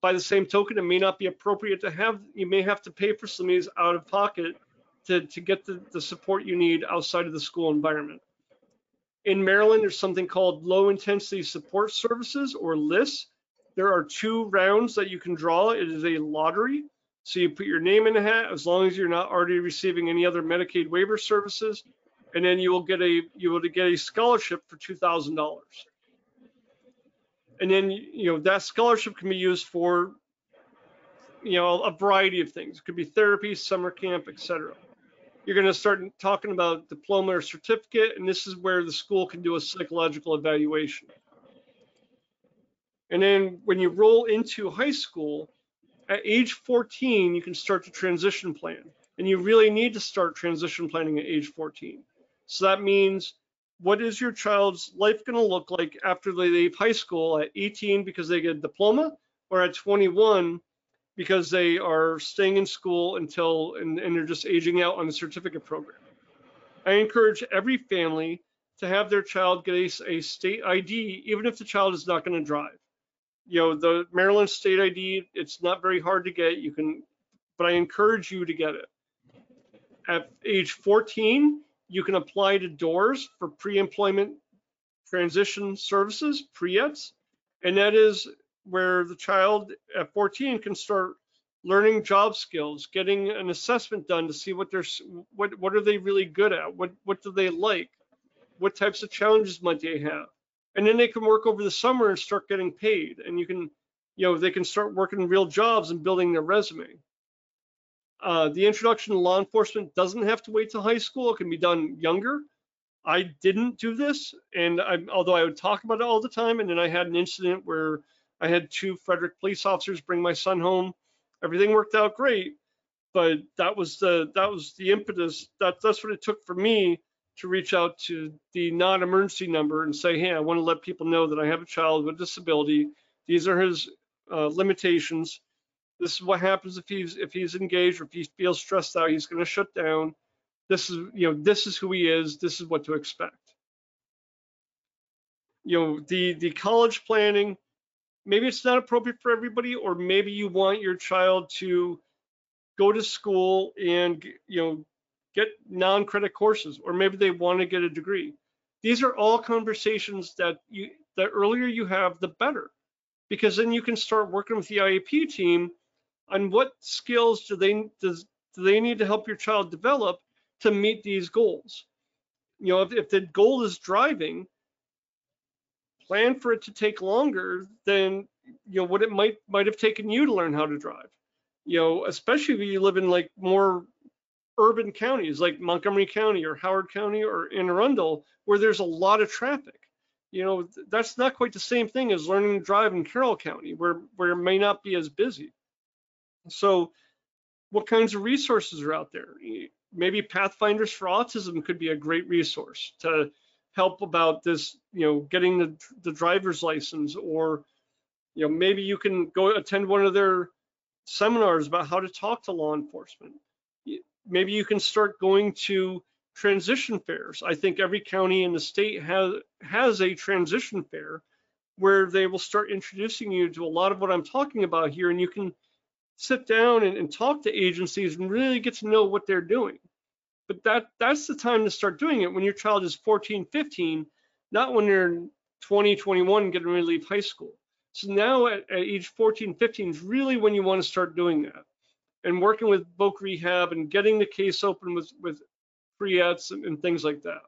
[SPEAKER 2] By the same token, it may not be appropriate to have, you may have to pay for some of these out of pocket to, to get the, the support you need outside of the school environment. In Maryland, there's something called low intensity support services or LISS. There are two rounds that you can draw. It is a lottery. So you put your name in a hat as long as you're not already receiving any other Medicaid waiver services, and then you will get a you will get a scholarship for two thousand dollars. And then you know that scholarship can be used for you know a variety of things. It could be therapy, summer camp, etc. You're going to start talking about diploma or certificate, and this is where the school can do a psychological evaluation. And then when you roll into high school, at age 14, you can start the transition plan. And you really need to start transition planning at age 14. So that means what is your child's life going to look like after they leave high school at 18 because they get a diploma or at 21 because they are staying in school until and, and they're just aging out on the certificate program. I encourage every family to have their child get a, a state ID, even if the child is not going to drive you know, the Maryland state ID, it's not very hard to get. You can, but I encourage you to get it. At age 14, you can apply to DORS for pre-employment transition services, Pre-ETS, and that is where the child at 14 can start learning job skills, getting an assessment done to see what they're what what are they really good at, what what do they like, what types of challenges might they have? And then they can work over the summer and start getting paid and you can you know they can start working real jobs and building their resume uh, the introduction to law enforcement doesn't have to wait till high school it can be done younger i didn't do this and I, although i would talk about it all the time and then i had an incident where i had two frederick police officers bring my son home everything worked out great but that was the that was the impetus that that's what it took for me to reach out to the non-emergency number and say, hey, I want to let people know that I have a child with a disability. These are his uh, limitations. This is what happens if he's if he's engaged or if he feels stressed out, he's going to shut down. This is you know this is who he is. This is what to expect. You know the the college planning. Maybe it's not appropriate for everybody, or maybe you want your child to go to school and you know get non-credit courses, or maybe they want to get a degree. These are all conversations that you, the earlier you have, the better, because then you can start working with the IEP team on what skills do they does, do they need to help your child develop to meet these goals. You know, if, if the goal is driving, plan for it to take longer than you know what it might might have taken you to learn how to drive. You know, especially if you live in like more urban counties like Montgomery County or Howard County or Anne Arundel, where there's a lot of traffic. You know, that's not quite the same thing as learning to drive in Carroll County, where, where it may not be as busy. So what kinds of resources are out there? Maybe Pathfinders for Autism could be a great resource to help about this, you know, getting the, the driver's license or, you know, maybe you can go attend one of their seminars about how to talk to law enforcement maybe you can start going to transition fairs. I think every county in the state has has a transition fair where they will start introducing you to a lot of what I'm talking about here, and you can sit down and, and talk to agencies and really get to know what they're doing. But that that's the time to start doing it when your child is 14, 15, not when they're 20, 21, getting ready to leave high school. So now at, at age 14, 15 is really when you want to start doing that and working with Voc Rehab and getting the case open with, with Pre-ETS and, and things like that.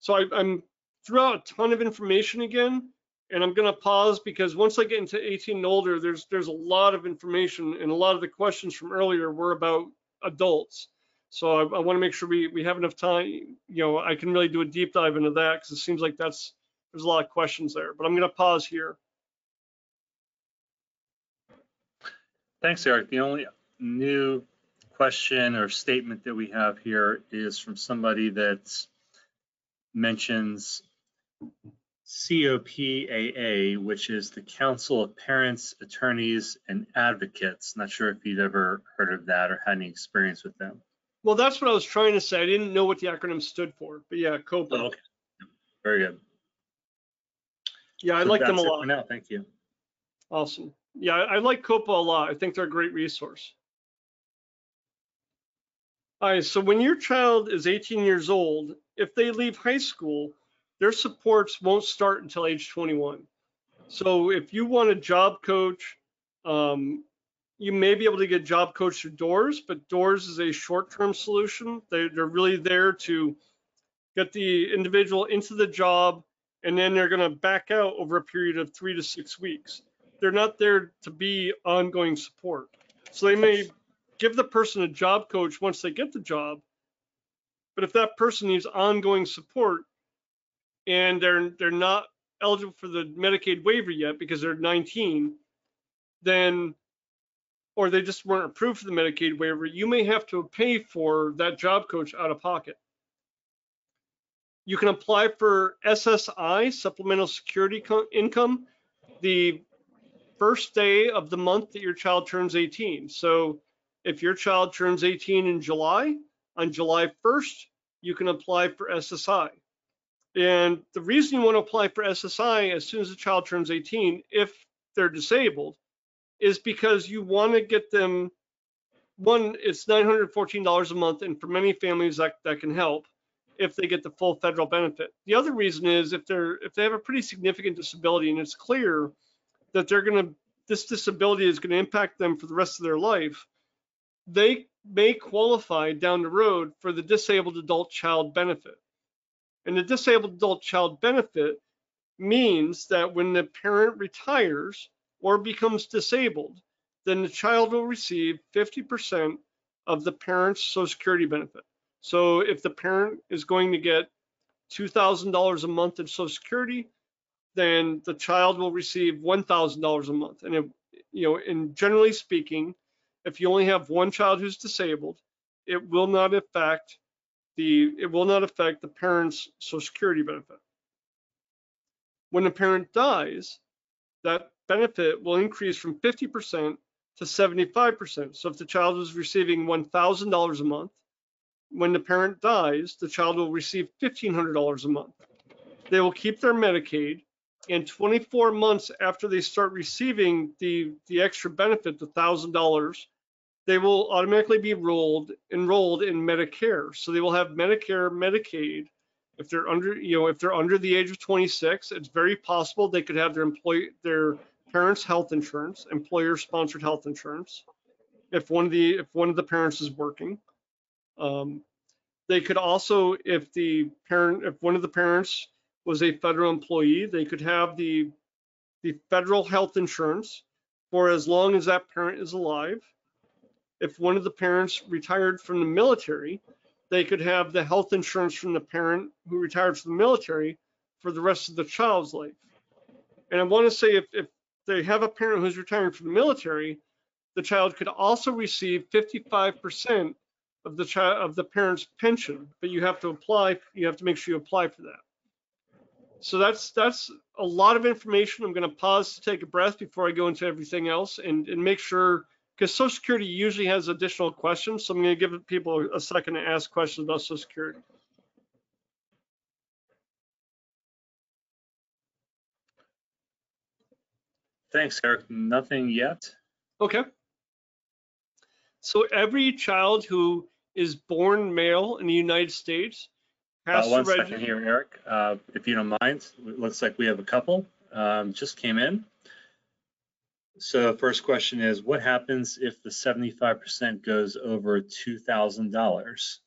[SPEAKER 2] So I, I'm threw out a ton of information again, and I'm going to pause because once I get into 18 and older, there's there's a lot of information, and a lot of the questions from earlier were about adults. So I, I want to make sure we, we have enough time. You know, I can really do a deep dive into that because it seems like that's there's a lot of questions there. But I'm going to pause here.
[SPEAKER 1] Thanks, Eric. The only new question or statement that we have here is from somebody that mentions COPAA, which is the Council of Parents, Attorneys, and Advocates. Not sure if you'd ever heard of that or had any experience with them.
[SPEAKER 2] Well, that's what I was trying to say. I didn't know what the acronym stood for, but yeah, COPAA.
[SPEAKER 1] Oh, okay. Very good.
[SPEAKER 2] Yeah, I
[SPEAKER 1] So
[SPEAKER 2] like them a lot.
[SPEAKER 1] Now, thank you.
[SPEAKER 2] Awesome. Yeah, I I like COPAA a lot. I think they're a great resource. All right, so when your child is 18 years old, if they leave high school, their supports won't start until age 21. So if you want a job coach, um, you may be able to get job coach through DORS, but DORS is a short-term solution. They, they're really there to get the individual into the job, and then they're going to back out over a period of three to six weeks they're not there to be ongoing support. So they may give the person a job coach once they get the job, but if that person needs ongoing support and they're they're not eligible for the Medicaid waiver yet because they're 19, then or they just weren't approved for the Medicaid waiver, you may have to pay for that job coach out of pocket. You can apply for SSI, supplemental security co- income, the first day of the month that your child turns 18. So if your child turns 18 in July, on July 1st, you can apply for SSI. And the reason you want to apply for SSI as soon as the child turns 18, if they're disabled, is because you want to get them one, it's $914 a month, and for many families that, that can help if they get the full federal benefit. The other reason is if they're if they have a pretty significant disability and it's clear that they're to this disability is going to impact them for the rest of their life, they may qualify down the road for the disabled adult child benefit. And the disabled adult child benefit means that when the parent retires or becomes disabled, then the child will receive 50% of the parent's Social Security benefit. So if the parent is going to get $2,000 a month in Social Security, then the child will receive $1,000 a month. And if, you know, and generally speaking, if you only have one child who's disabled, it will not affect the it will not affect the parent's Social Security benefit. When a parent dies, that benefit will increase from 50% to 75%. So if the child is receiving $1,000 a month, when the parent dies, the child will receive $1,500 a month. They will keep their Medicaid, and 24 months after they start receiving the the extra benefit, the thousand dollars, they will automatically be rolled enrolled in Medicare. So they will have Medicare, Medicaid. If they're under, you know, if they're under the age of 26, it's very possible they could have their employee their parents' health insurance, employer-sponsored health insurance. If one of the if one of the parents is working, um, they could also, if the parent, if one of the parents was a federal employee, they could have the the federal health insurance for as long as that parent is alive. If one of the parents retired from the military, they could have the health insurance from the parent who retired from the military for the rest of the child's life. And I want to say if, if they have a parent who's retiring from the military, the child could also receive 55% of the child of the parent's pension, but you have to apply, you have to make sure you apply for that. So that's that's a lot of information. I'm going to pause to take a breath before I go into everything else and, and make sure because Social Security usually has additional questions. So I'm going to give people a second to ask questions about Social Security.
[SPEAKER 1] Thanks, Eric. Nothing yet.
[SPEAKER 2] Okay. So every child who is born male in the United States
[SPEAKER 1] Uh,
[SPEAKER 2] has
[SPEAKER 1] one
[SPEAKER 2] to
[SPEAKER 1] second
[SPEAKER 2] register.
[SPEAKER 1] here, Eric, uh, if you don't mind. It looks like we have a couple um, just came in. So first question is, what happens if the 75% goes over $2,000?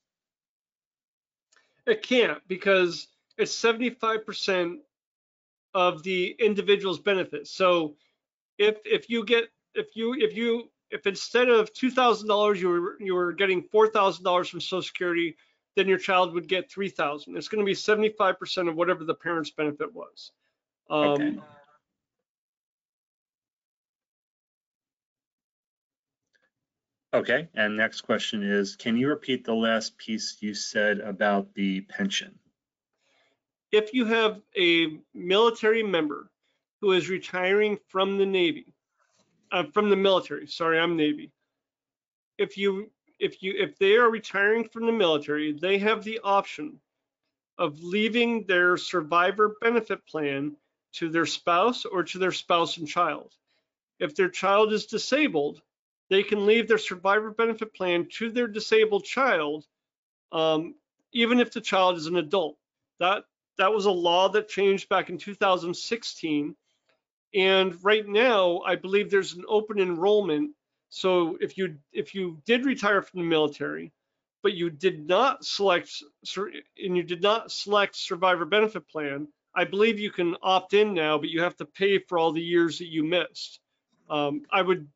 [SPEAKER 2] It can't because it's 75% of the individual's benefits. So if if you get if you if you if instead of two thousand dollars you were you were getting four thousand dollars from Social Security, then your child would get three thousand. It's going to be 75% of whatever the parent's benefit was. Um,
[SPEAKER 1] Okay. Okay, and next question is, can you repeat the last piece you said about the pension?
[SPEAKER 2] if you have a military member who is retiring from the Navy, uh, from the military, sorry, I'm Navy. If you if you if they are retiring from the military, they have the option of leaving their survivor benefit plan to their spouse or to their spouse and child. If their child is disabled, they can leave their survivor benefit plan to their disabled child, um, even if the child is an adult. That that was a law that changed back in 2016. And right now, I believe there's an open enrollment. So if you if you did retire from the military, but you did not select and you did not select survivor benefit plan, I believe you can opt in now, but you have to pay for all the years that you missed. Um, I would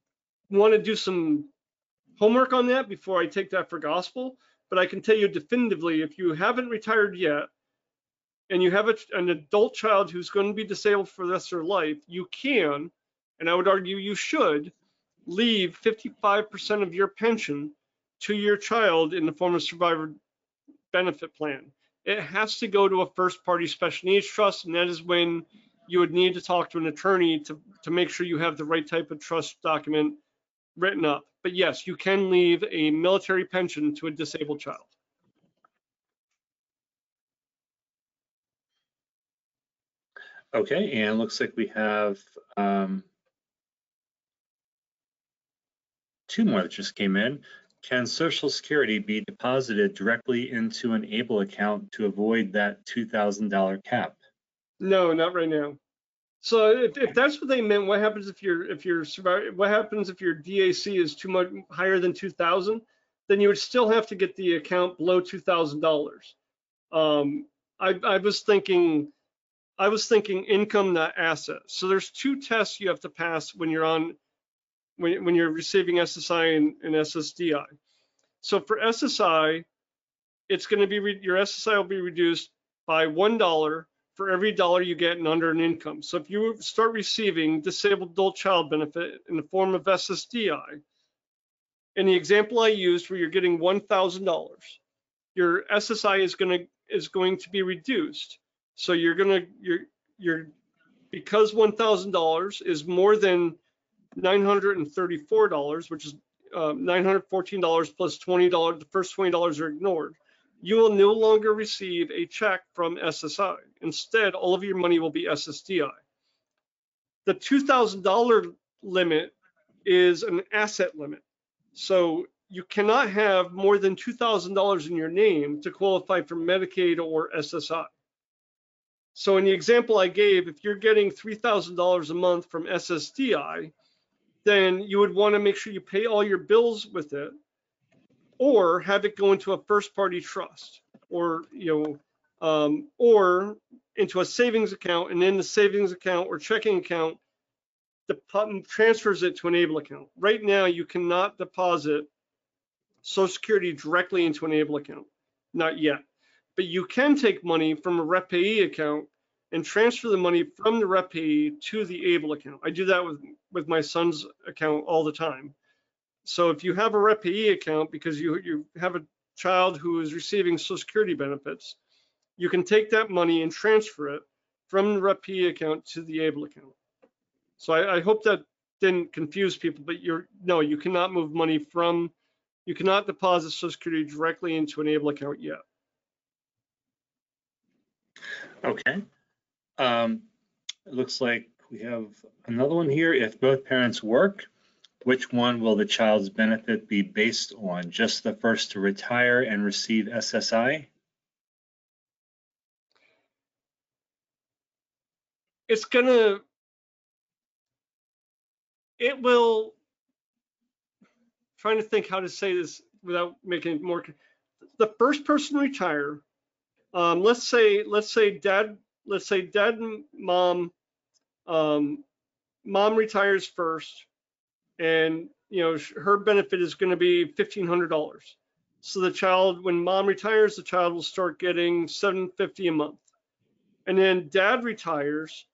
[SPEAKER 2] want to do some homework on that before I take that for gospel, but I can tell you definitively if you haven't retired yet and you have a, an adult child who's going to be disabled for the rest of their life, you can, and I would argue you should, leave 55% of your pension to your child in the form of survivor benefit plan. It has to go to a first party special needs trust, and that is when you would need to talk to an attorney to, to make sure you have the right type of trust document written up. But yes, you can leave a military pension to a disabled child.
[SPEAKER 1] Okay, and looks like we have um, two more that just came in. Can Social Security be deposited directly into an ABLE account to avoid that $2,000 cap?
[SPEAKER 2] No, not right now. So if, if that's what they meant, what happens if your if your what happens if your DAC is too much higher than 2,000? Then you would still have to get the account below $2,000. Um, I, I was thinking I was thinking income not asset. So there's two tests you have to pass when you're on when, when you're receiving SSI and, and SSDI. So for SSI, it's going to be your SSI will be reduced by one dollar for every dollar you get in under an income. So if you start receiving disabled adult child benefit in the form of SSDI, in the example I used where you're getting $1,000, your SSI is going to is going to be reduced. So you're going to you're you're because $1,000 is more than $934, which is uh, $914 plus $20. The first $20 are ignored. You will no longer receive a check from SSI. Instead, all of your money will be SSDI. The $2,000 limit is an asset limit. So you cannot have more than $2,000 in your name to qualify for Medicaid or SSI. So in the example I gave, if you're getting $3,000 a month from SSDI, then you would want to make sure you pay all your bills with it or have it go into a first party trust or you know um, or into a savings account and in the savings account or checking account the transfers it to an able account. Right now you cannot deposit social security directly into an able account. Not yet. But you can take money from a rep payee account and transfer the money from the rep payee to the able account. I do that with with my son's account all the time. So if you have a rep payee account because you, you have a child who is receiving Social Security benefits, you can take that money and transfer it from the rep payee account to the ABLE account. So I, I hope that didn't confuse people, but you're no, you cannot move money from, you cannot deposit Social Security directly into an ABLE account yet.
[SPEAKER 1] Okay. Um, it looks like we have another one here. If both parents work, which one will the child's benefit be based on? Just the first to retire and receive SSI?
[SPEAKER 2] It's gonna, it will, trying to think how to say this without making it more, the first person to retire, um, let's say, let's say dad, let's say dad and mom um, mom retires first, and you know her benefit is going to be fifteen hundred dollars. So the child, when mom retires, the child will start getting seven fifty a month, and then dad retires,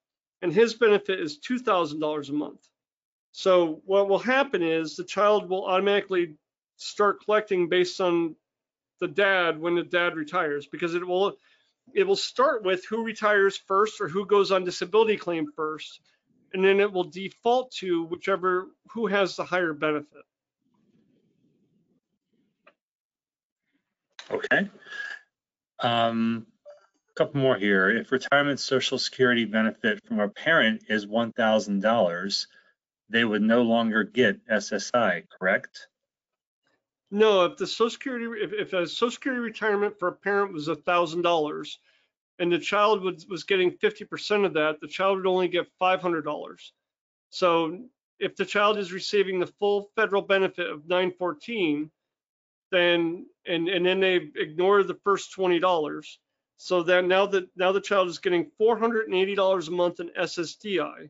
[SPEAKER 2] and his benefit is two thousand dollars a month. So what will happen is the child will automatically start collecting based on the dad when the dad retires because it will it will start with who retires first or who goes on disability claim first, and then it will default to whichever who has the higher benefit.
[SPEAKER 1] Okay. Um, couple more here. If retirement social security benefit from a parent is $1,000, they would no longer get SSI, correct?
[SPEAKER 2] No, if the social security, if, if a social security retirement for a parent was a thousand dollars and the child was, was getting 50% of that, the child would only get $500. So if the child is receiving the full federal benefit of 914, then, and, and then they ignore the first $20. So then now that, now the child is getting $480 a month in SSDI,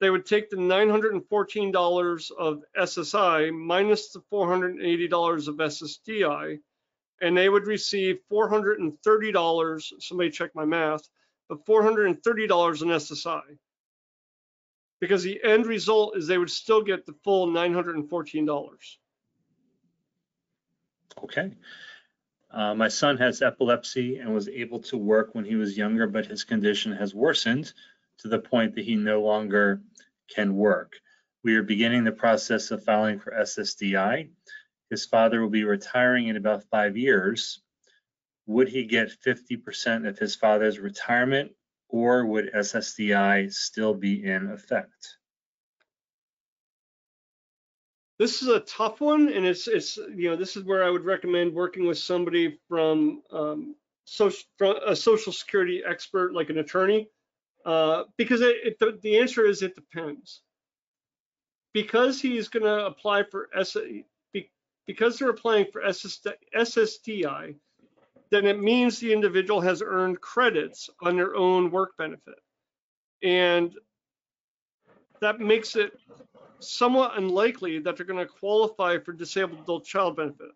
[SPEAKER 2] they would take the $914 of SSI minus the $480 of SSDI, and they would receive $430, somebody check my math, but $430 in SSI. Because the end result is they would still get the full $914.
[SPEAKER 1] Okay. Uh, my son has epilepsy and was able to work when he was younger, but his condition has worsened to the point that he no longer can work. We are beginning the process of filing for SSDI. His father will be retiring in about five years. Would he get 50% of his father's retirement or would SSDI still be in effect?
[SPEAKER 2] This is a tough one, and it's it's you know this is where I would recommend working with somebody from um, social from a social security expert like an attorney, uh, because it, it, the, the answer is it depends. Because he's going to apply for S, because they're applying for SSDI, then it means the individual has earned credits on their own work benefit, and that makes it somewhat unlikely that they're going to qualify for disabled adult child benefit.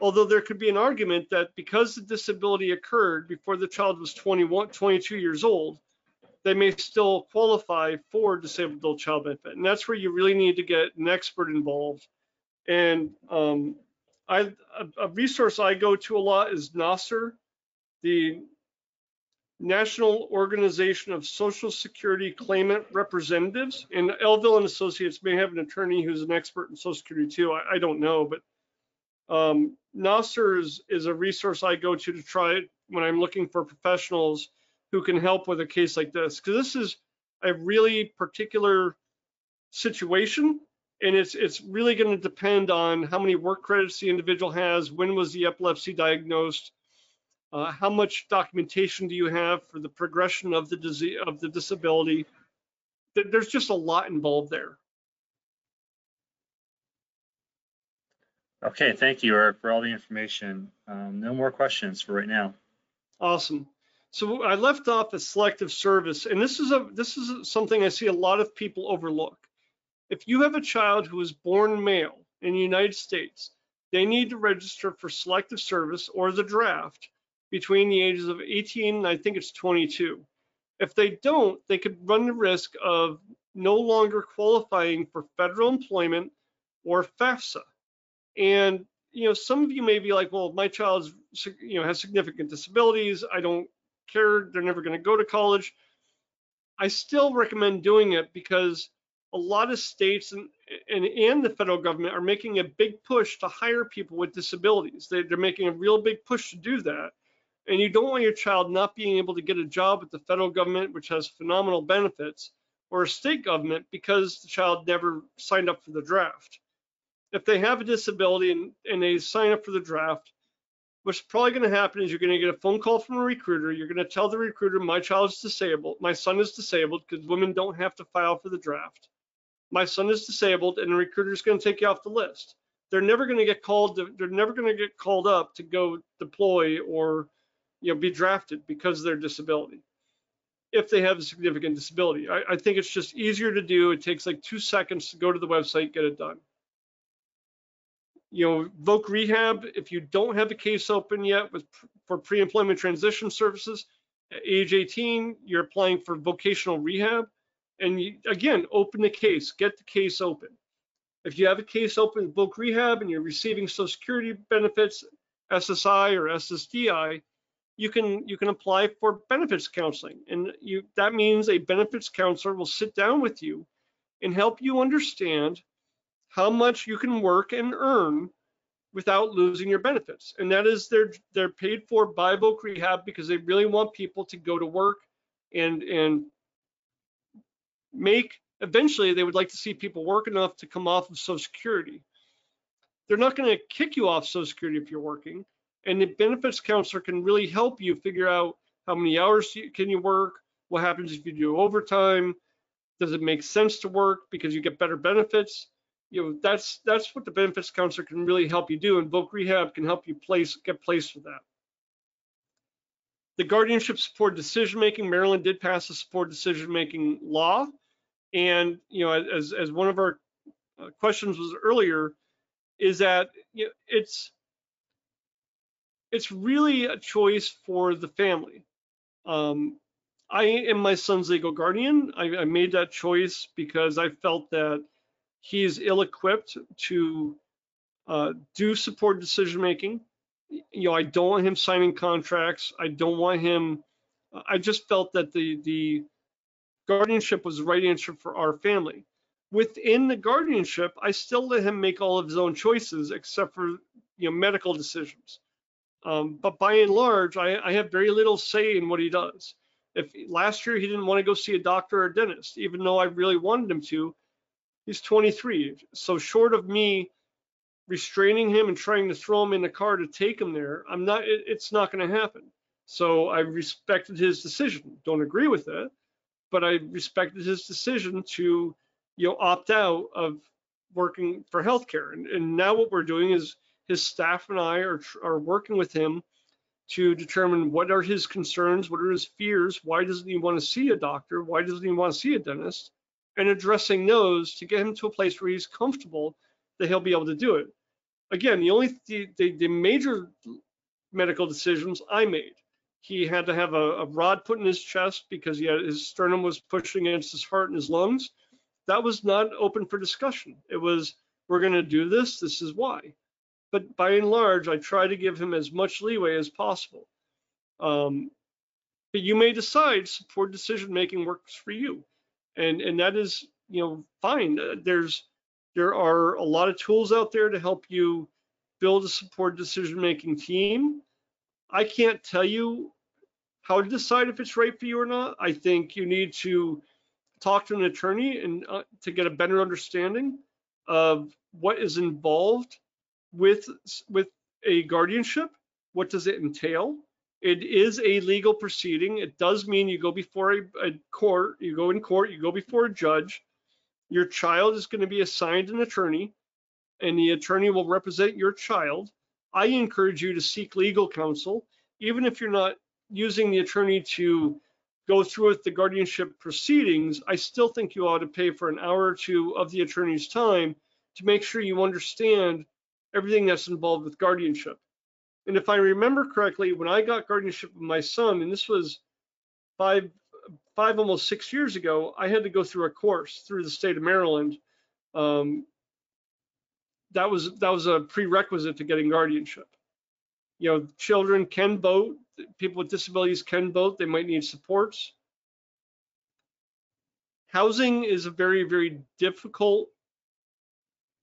[SPEAKER 2] Although there could be an argument that because the disability occurred before the child was 21, 22 years old, they may still qualify for disabled adult child benefit. And that's where you really need to get an expert involved. And um, I, a, a resource I go to a lot is NOSSCR, the National Organization of Social Security Claimant Representatives. And Elville and Associates may have an attorney who's an expert in Social Security too. I, I don't know, but um, is, is a resource I go to to try it when I'm looking for professionals who can help with a case like this. Because this is a really particular situation and it's it's really going to depend on how many work credits the individual has, when was the epilepsy diagnosed, uh, how much documentation do you have for the progression of the disease of the disability? There's just a lot involved there.
[SPEAKER 1] Okay, thank you, Eric, for all the information. Um, no more questions for right now.
[SPEAKER 2] Awesome. So I left off a selective service, and this is a this is something I see a lot of people overlook. If you have a child who is born male in the United States, they need to register for selective service or the draft between the ages of 18 and I think it's 22. If they don't, they could run the risk of no longer qualifying for federal employment or FAFSA. And you know, some of you may be like, well, my child you know has significant disabilities. I don't care. They're never going to go to college. I still recommend doing it because a lot of states and, and, and the federal government are making a big push to hire people with disabilities. They, they're making a real big push to do that and you don't want your child not being able to get a job with the federal government, which has phenomenal benefits, or a state government because the child never signed up for the draft. If they have a disability and, and they sign up for the draft, what's probably going to happen is you're going to get a phone call from a recruiter. You're going to tell the recruiter, my child is disabled, my son is disabled because women don't have to file for the draft. My son is disabled, and the recruiter is going to take you off the list. They're never going to get called. To, they're never going to get called up to go deploy or you know, be drafted because of their disability if they have a significant disability. I, I, think it's just easier to do. It takes like two seconds to go to the website, get it done. You know, Voc Rehab, if you don't have a case open yet with for pre-employment transition services, at age 18, you're applying for vocational rehab. And you, again, open the case, get the case open. If you have a case open with Voc Rehab and you're receiving Social Security benefits, SSI or SSDI, you can you can apply for benefits counseling and you that means a benefits counselor will sit down with you and help you understand how much you can work and earn without losing your benefits. And that is they're they're paid for by Voc Rehab because they really want people to go to work and and make eventually they would like to see people work enough to come off of Social Security. They're not going to kick you off Social Security if you're working. And the benefits counselor can really help you figure out how many hours can you work, what happens if you do overtime, does it make sense to work because you get better benefits? You know, that's that's what the benefits counselor can really help you do, and Voc Rehab can help you place get placed for that. The guardianship support decision making, Maryland did pass a support decision making law, and you know, as as one of our uh, questions was earlier, is that you know, it's it's really a choice for the family. Um, I am my son's legal guardian. I, I, made that choice because I felt that he's ill-equipped to uh, do support decision making. You know, I don't want him signing contracts. I don't want him. I just felt that the the guardianship was the right answer for our family. Within the guardianship, I still let him make all of his own choices, except for you know medical decisions. Um, but by and large, I, I have very little say in what he does if last year he didn't want to go see a doctor or a dentist, even though I really wanted him to, he's 23. So short of me restraining him and trying to throw him in the car to take him there, I'm not. It, it's not going to happen. So I respected his decision. Don't agree with it, but I respected his decision to, you know, opt out of working for healthcare. And, and now what we're doing is his staff and I are are working with him to determine what are his concerns, what are his fears, why doesn't he want to see a doctor, why doesn't he want to see a dentist, and addressing those to get him to a place where he's comfortable that he'll be able to do it. Again, the only the, the, the major medical decisions I made. He had to have a, a rod put in his chest because he had, his sternum was pushing against his heart and his lungs. That was not open for discussion. It was, we're going to do this. This is why but by and large, I try to give him as much leeway as possible. Um, but you may decide support decision making works for you, and and that is you know fine. Uh, there's there are a lot of tools out there to help you build a support decision making team. I can't tell you how to decide if it's right for you or not. I think you need to talk to an attorney and uh, to get a better understanding of what is involved with with a guardianship. What does it entail? It is a legal proceeding. It does mean you go before a, a court you go in court you go before a judge. Your child is going to be assigned an attorney and the attorney will represent your child i encourage you to seek legal counsel even if you're not using the attorney to go through with the guardianship proceedings i still think you ought to pay for an hour or two of the attorney's time to make sure you understand everything that's involved with guardianship. And if I remember correctly, when I got guardianship of my son, and this was five, five almost six years ago, I had to go through a course through the state of Maryland. Um, that was that was a prerequisite to getting guardianship. You know, children can vote. People with disabilities can vote. They might need supports. Housing is a very, very difficult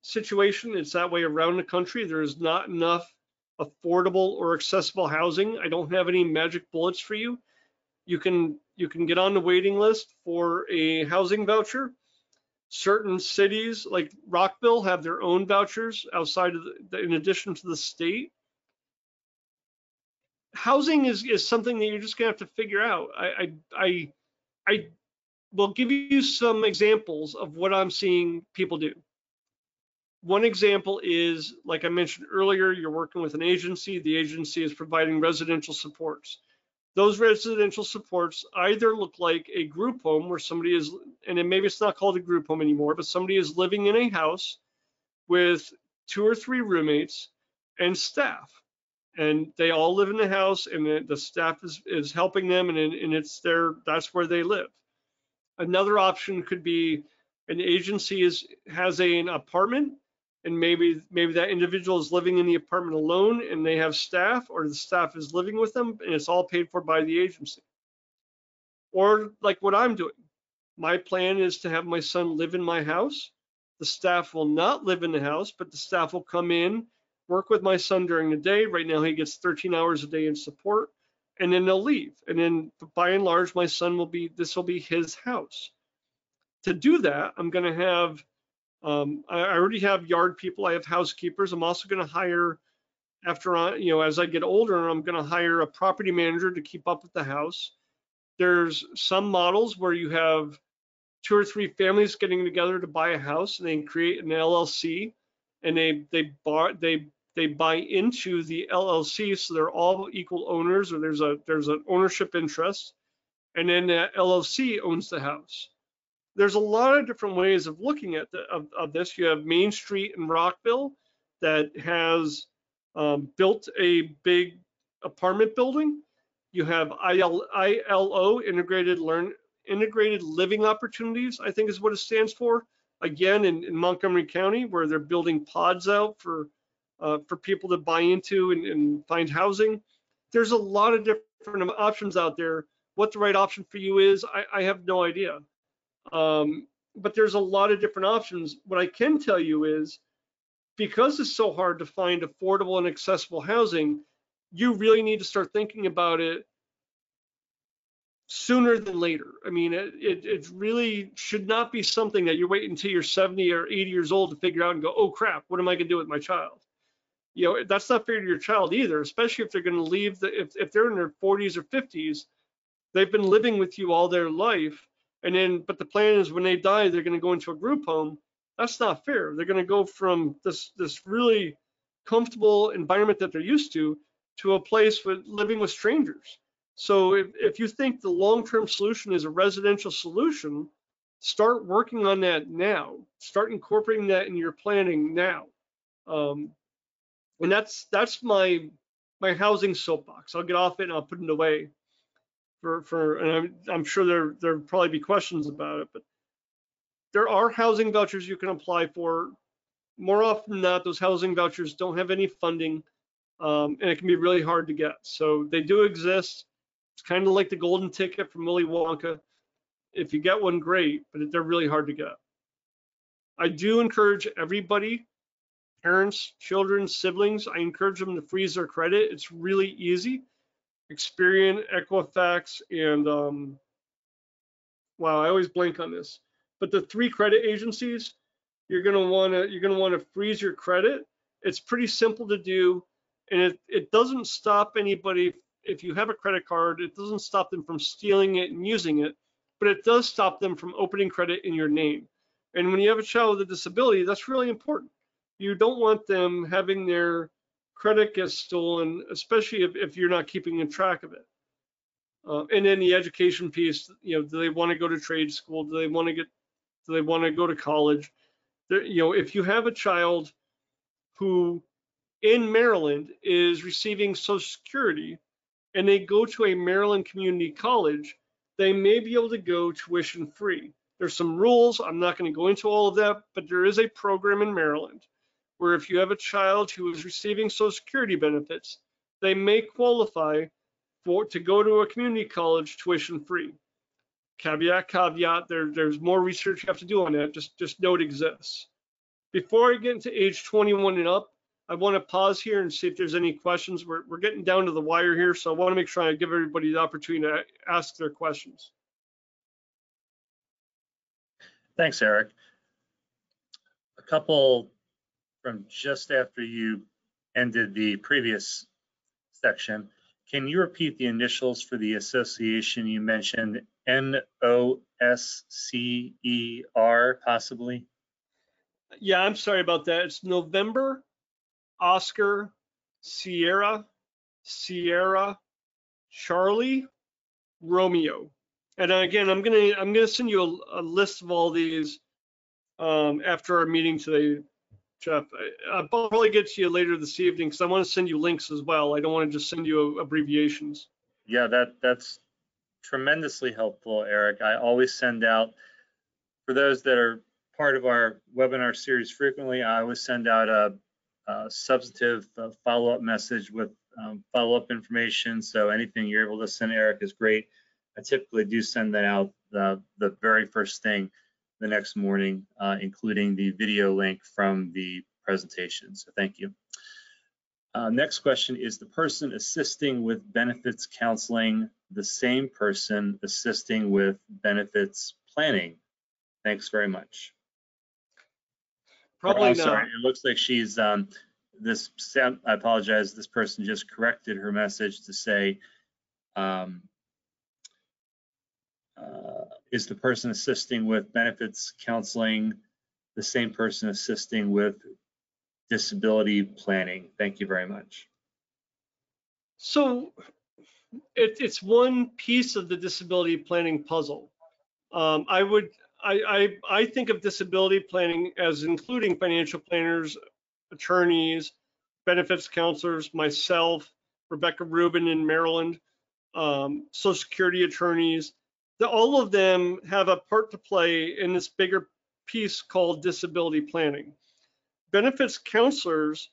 [SPEAKER 2] situation. It's that way around the country. There's not enough affordable or accessible housing. I don't have any magic bullets for you. You can you can get on the waiting list for a housing voucher. Certain cities like Rockville have their own vouchers outside of the, in addition to the state. Housing is, is something that you're just gonna have to figure out. I, I I I will give you some examples of what I'm seeing people do. One example is, like I mentioned earlier, you're working with an agency. The agency is providing residential supports. Those residential supports either look like a group home where somebody is, and then maybe it's not called a group home anymore, but somebody is living in a house with two or three roommates and staff. And they all live in the house and the staff is, is helping them and, and it's their, that's where they live. Another option could be an agency is has a, an apartment and maybe maybe that individual is living in the apartment alone and they have staff or the staff is living with them and it's all paid for by the agency or like what i'm doing my plan is to have my son live in my house the staff will not live in the house but the staff will come in work with my son during the day. Right now, he gets 13 hours a day in support, and then they'll leave. And then, by and large, my son will be this will be his house. To do that, I'm going to have um, I already have yard people. I have housekeepers. I'm also going to hire after I, you know, as I get older, I'm going to hire a property manager to keep up with the house. There's some models where you have two or three families getting together to buy a house and they create an LLC and they they buy they they buy into the LLC so they're all equal owners or there's a there's an ownership interest and then the LLC owns the house. There's a lot of different ways of looking at the, of, of this. You have Main Street in Rockville that has um, built a big apartment building. You have IL, ILO, Integrated Learn Integrated Living Opportunities, I think is what it stands for. Again, in, in Montgomery County, where they're building pods out for uh, for people to buy into and, and find housing. There's a lot of different options out there. What the right option for you is, I, I have no idea. Um, but there's a lot of different options. What I can tell you is because it's so hard to find affordable and accessible housing, you really need to start thinking about it sooner than later. I mean, it, it, it, really should not be something that you're waiting until you're 70 or 80 years old to figure out and go, oh crap, what am I gonna do with my child? You know, that's not fair to your child either, especially if they're gonna leave, the, if, if they're in their 40s or 50s, they've been living with you all their life. And then, but the plan is when they die, they're gonna go into a group home that's not fair. They're going to go from this this really comfortable environment that they're used to to a place with living with strangers. So if, if you think the long-term solution is a residential solution, start working on that now. Start incorporating that in your planning now. Um, and that's that's my my housing soapbox. I'll get off it and I'll put it away for for and I'm, I'm sure there there'll probably be questions about it, but there are housing vouchers you can apply for. More often than not, those housing vouchers don't have any funding, um, and it can be really hard to get. So they do exist. It's kind of like the golden ticket from Willy Wonka. If you get one, great, but they're really hard to get. I do encourage everybody, parents, children, siblings, I encourage them to freeze their credit. It's really easy. Experian, Equifax, and um, wow, I always blank on this. But the three credit agencies, you're want to you're want to freeze your credit. It's pretty simple to do, and it it doesn't stop anybody if you have a credit card. It doesn't stop them from stealing it and using it, but it does stop them from opening credit in your name. And when you have a child with a disability, that's really important. You don't want them having their credit gets stolen, especially if, if you're not keeping in track of it. Uh, and then the education piece, you know, do they want to go to trade school? Do they want to get do they want to go to college? There, you know, if you have a child who in Maryland is receiving Social Security and they go to a Maryland community college, they may be able to go tuition free. There's some rules. I'm not going to go into all of that, but there is a program in Maryland where if you have a child who is receiving Social Security benefits, they may qualify for to go to a community college tuition free caveat, caveat, there, there's more research you have to do on that. Just, just know it exists. Before I get into age 21 and up, I want to pause here and see if there's any questions. We're, we're getting down to the wire here, so I want to make sure I give everybody the opportunity to ask their questions.
[SPEAKER 1] Thanks, Eric. A couple from just after you ended the previous section. Can you repeat the initials for the association you mentioned N O S C E R, possibly?
[SPEAKER 2] Yeah, I'm sorry about that. It's November, Oscar, Sierra, Sierra, Charlie, Romeo. And again, I'm gonna I'm gonna send you a, a list of all these um, after our meeting today, Jeff. I, will probably get to you later this evening because I want to send you links as well. I don't want to just send you abbreviations.
[SPEAKER 1] Yeah, that that's tremendously helpful, Eric. I always send out, for those that are part of our webinar series frequently, I always send out a, a substantive uh, follow-up message with um, follow-up information. So anything you're able to send Eric is great. I typically do send that out the, the very first thing the next morning, uh, including the video link from the presentation. So thank you. Uh, next question, is the person assisting with benefits counseling the same person assisting with benefits planning? Thanks very much.
[SPEAKER 2] Probably not.
[SPEAKER 1] sorry, It looks like she's, um, this, sound- I apologize, this person just corrected her message to say, um, uh, is the person assisting with benefits counseling the same person assisting with disability planning? Thank you very much.
[SPEAKER 2] So it, it's one piece of the disability planning puzzle. Um, I would, I, I, I think of disability planning as including financial planners, attorneys, benefits counselors, myself, Rebecca Rubin in Maryland, um, social security attorneys. The, all of them have a part to play in this bigger piece called disability planning. Benefits counselors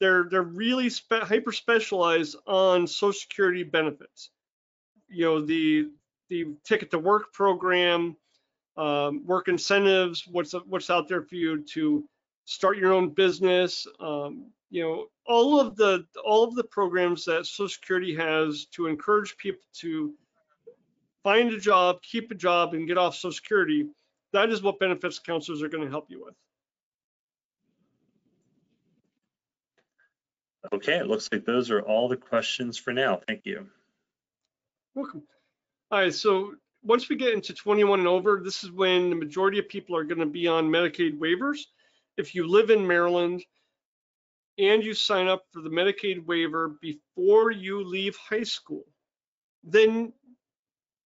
[SPEAKER 2] they're they're really spe- hyper specialized on social security benefits you know the the ticket to work program um, work incentives what's what's out there for you to start your own business um, you know all of the all of the programs that social security has to encourage people to find a job keep a job and get off social security that is what benefits counselors are going to help you with
[SPEAKER 1] Okay, it looks like those are all the questions for now. Thank you.
[SPEAKER 2] Welcome. All right, so once we get into 21 and over, this is when the majority of people are going to be on Medicaid waivers. If you live in Maryland and you sign up for the Medicaid waiver before you leave high school, then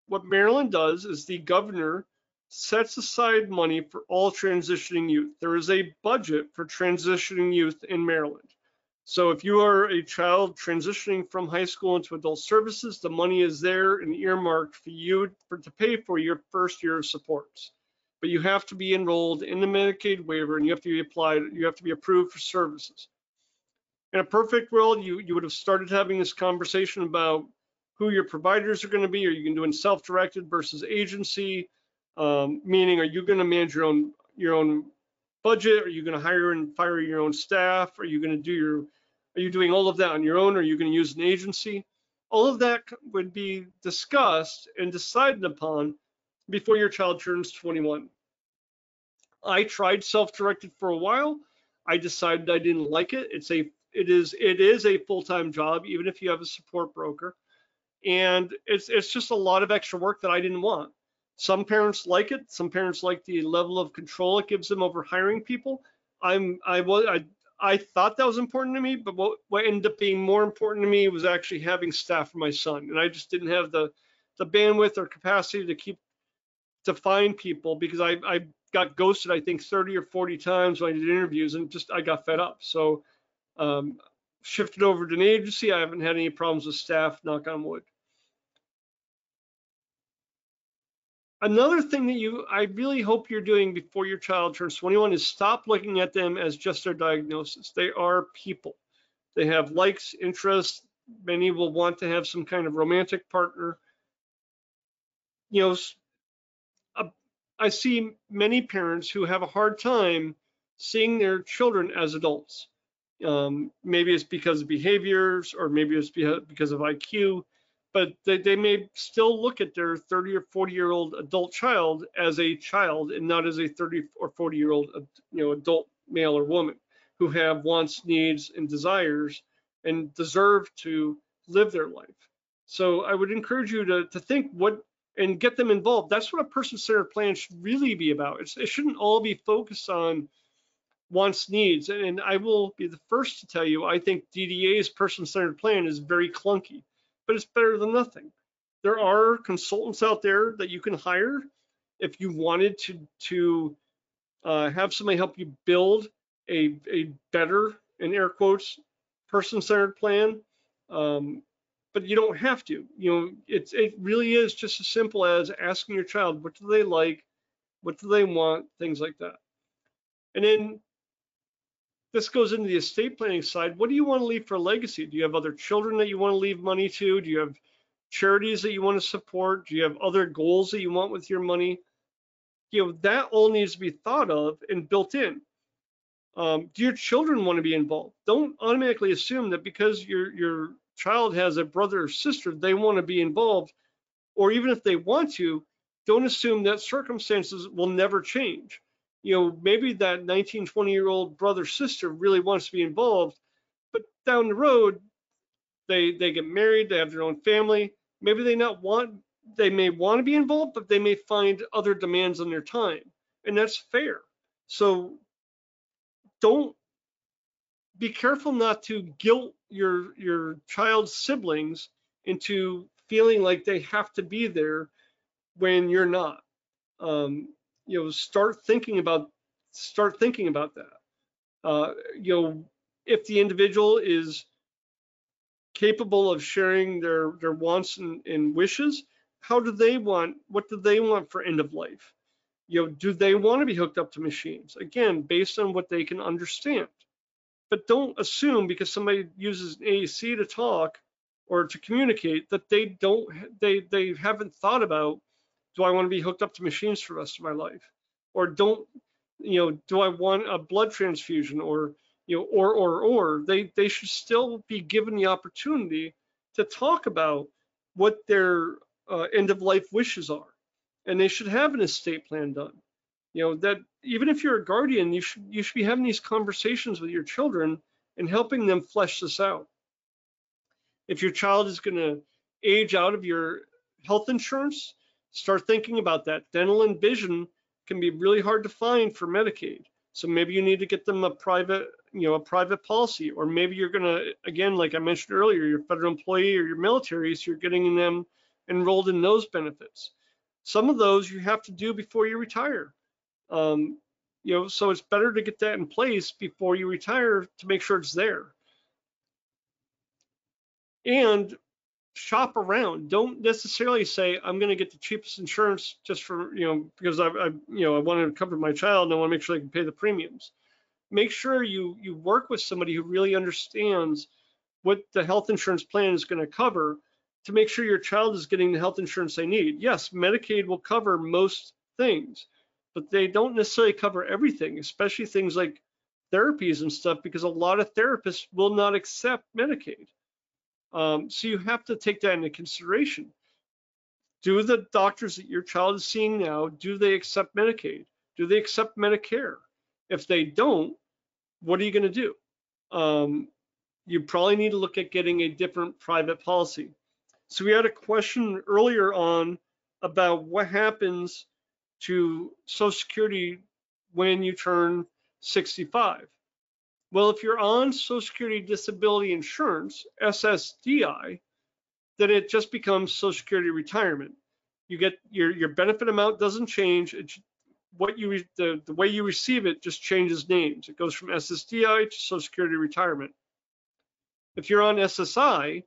[SPEAKER 2] what Maryland does is the governor sets aside money for all transitioning youth. There is a budget for transitioning youth in Maryland. So if you are a child transitioning from high school into adult services, the money is there and earmarked for you for, to pay for your first year of supports. But you have to be enrolled in the Medicaid waiver and you have to be applied, you have to be approved for services. In a perfect world, you, you would have started having this conversation about who your providers are going to be. Are you going to do in self-directed versus agency? Um, meaning, are you going to manage your own your own budget? Are you going to hire and fire your own staff? Are you going to do your are you doing all of that on your own? Or are you going to use an agency? All of that would be discussed and decided upon before your child turns 21. I tried self-directed for a while. I decided I didn't like it. It's a it is it is a full-time job, even if you have a support broker. And it's it's just a lot of extra work that I didn't want. Some parents like it. Some parents like the level of control it gives them over hiring people. I'm I was I I thought that was important to me, but what, what ended up being more important to me was actually having staff for my son. And I just didn't have the, the bandwidth or capacity to keep, to find people because I, I got ghosted, I think 30 or 40 times when I did interviews and just, I got fed up. So um, shifted over to an agency. I haven't had any problems with staff, knock on wood. Another thing that you, I really hope you're doing before your child turns 21 is stop looking at them as just their diagnosis. They are people. They have likes, interests. Many will want to have some kind of romantic partner. You know, I see many parents who have a hard time seeing their children as adults. Um, maybe it's because of behaviors, or maybe it's because of IQ but they, they may still look at their 30 or 40 year old adult child as a child and not as a 30 or 40 year old you know adult male or woman who have wants needs and desires and deserve to live their life. So i would encourage you to, to think what and get them involved. That's what a person-centered plan should really be about. It's, it shouldn't all be focused on wants needs and, i will be the first to tell you i think dda's person-centered plan is very clunky but it's better than nothing. There are consultants out there that you can hire if you wanted to to uh, have somebody help you build a a better, in air quotes, person-centered plan. Um, but you don't have to. You know, it's it really is just as simple as asking your child what do they like, what do they want, things like that. And then this goes into the estate planning side. What do you want to leave for legacy? Do you have other children that you want to leave money to? Do you have charities that you want to support? Do you have other goals that you want with your money? You know, that all needs to be thought of and built in. Um, do your children want to be involved? Don't automatically assume that because your your child has a brother or sister, they want to be involved, or even if they want to, don't assume that circumstances will never change. You know, maybe that 19, 20 year old brother sister really wants to be involved, but down the road, they they get married, they have their own family. Maybe they not want they may want to be involved, but they may find other demands on their time, and that's fair. So don't be careful not to guilt your your child's siblings into feeling like they have to be there when you're not. Um, you know, start thinking about start thinking about that. Uh, you know, if the individual is capable of sharing their their wants and, and wishes, how do they want? What do they want for end of life? You know, do they want to be hooked up to machines? Again, based on what they can understand. But don't assume because somebody uses AAC to talk or to communicate that they don't they they haven't thought about do I want to be hooked up to machines for the rest of my life? Or don't, you know, do I want a blood transfusion or, you know, or, or, or, they, they should still be given the opportunity to talk about what their uh, end of life wishes are. And they should have an estate plan done. You know, that even if you're a guardian, you should, you should be having these conversations with your children and helping them flesh this out. If your child is going to age out of your health insurance, start thinking about that. Dental and vision can be really hard to find for Medicaid. So maybe you need to get them a private, you know, a private policy, or maybe you're gonna, again, like I mentioned earlier, your federal employee or your military, so you're getting them enrolled in those benefits. Some of those you have to do before you retire. Um, you know, so it's better to get that in place before you retire to make sure it's there. And shop around. Don't necessarily say I'm going to get the cheapest insurance just for you know because I, I you know I want to cover my child and I want to make sure I can pay the premiums. Make sure you you work with somebody who really understands what the health insurance plan is going to cover to make sure your child is getting the health insurance they need. Yes, Medicaid will cover most things, but they don't necessarily cover everything, especially things like therapies and stuff, because a lot of therapists will not accept Medicaid. Um, so you have to take that into consideration. Do the doctors that your child is seeing now, do they accept Medicaid? Do they accept Medicare? If they don't, what are you going to do? Um, you probably need to look at getting a different private policy. So we had a question earlier on about what happens to Social Security when you turn 65. Well, if you're on Social Security Disability Insurance, SSDI, then it just becomes Social Security retirement. You get your your benefit amount doesn't change. It's what you the the way you receive it just changes names. It goes from SSDI to Social Security retirement. If you're on SSI,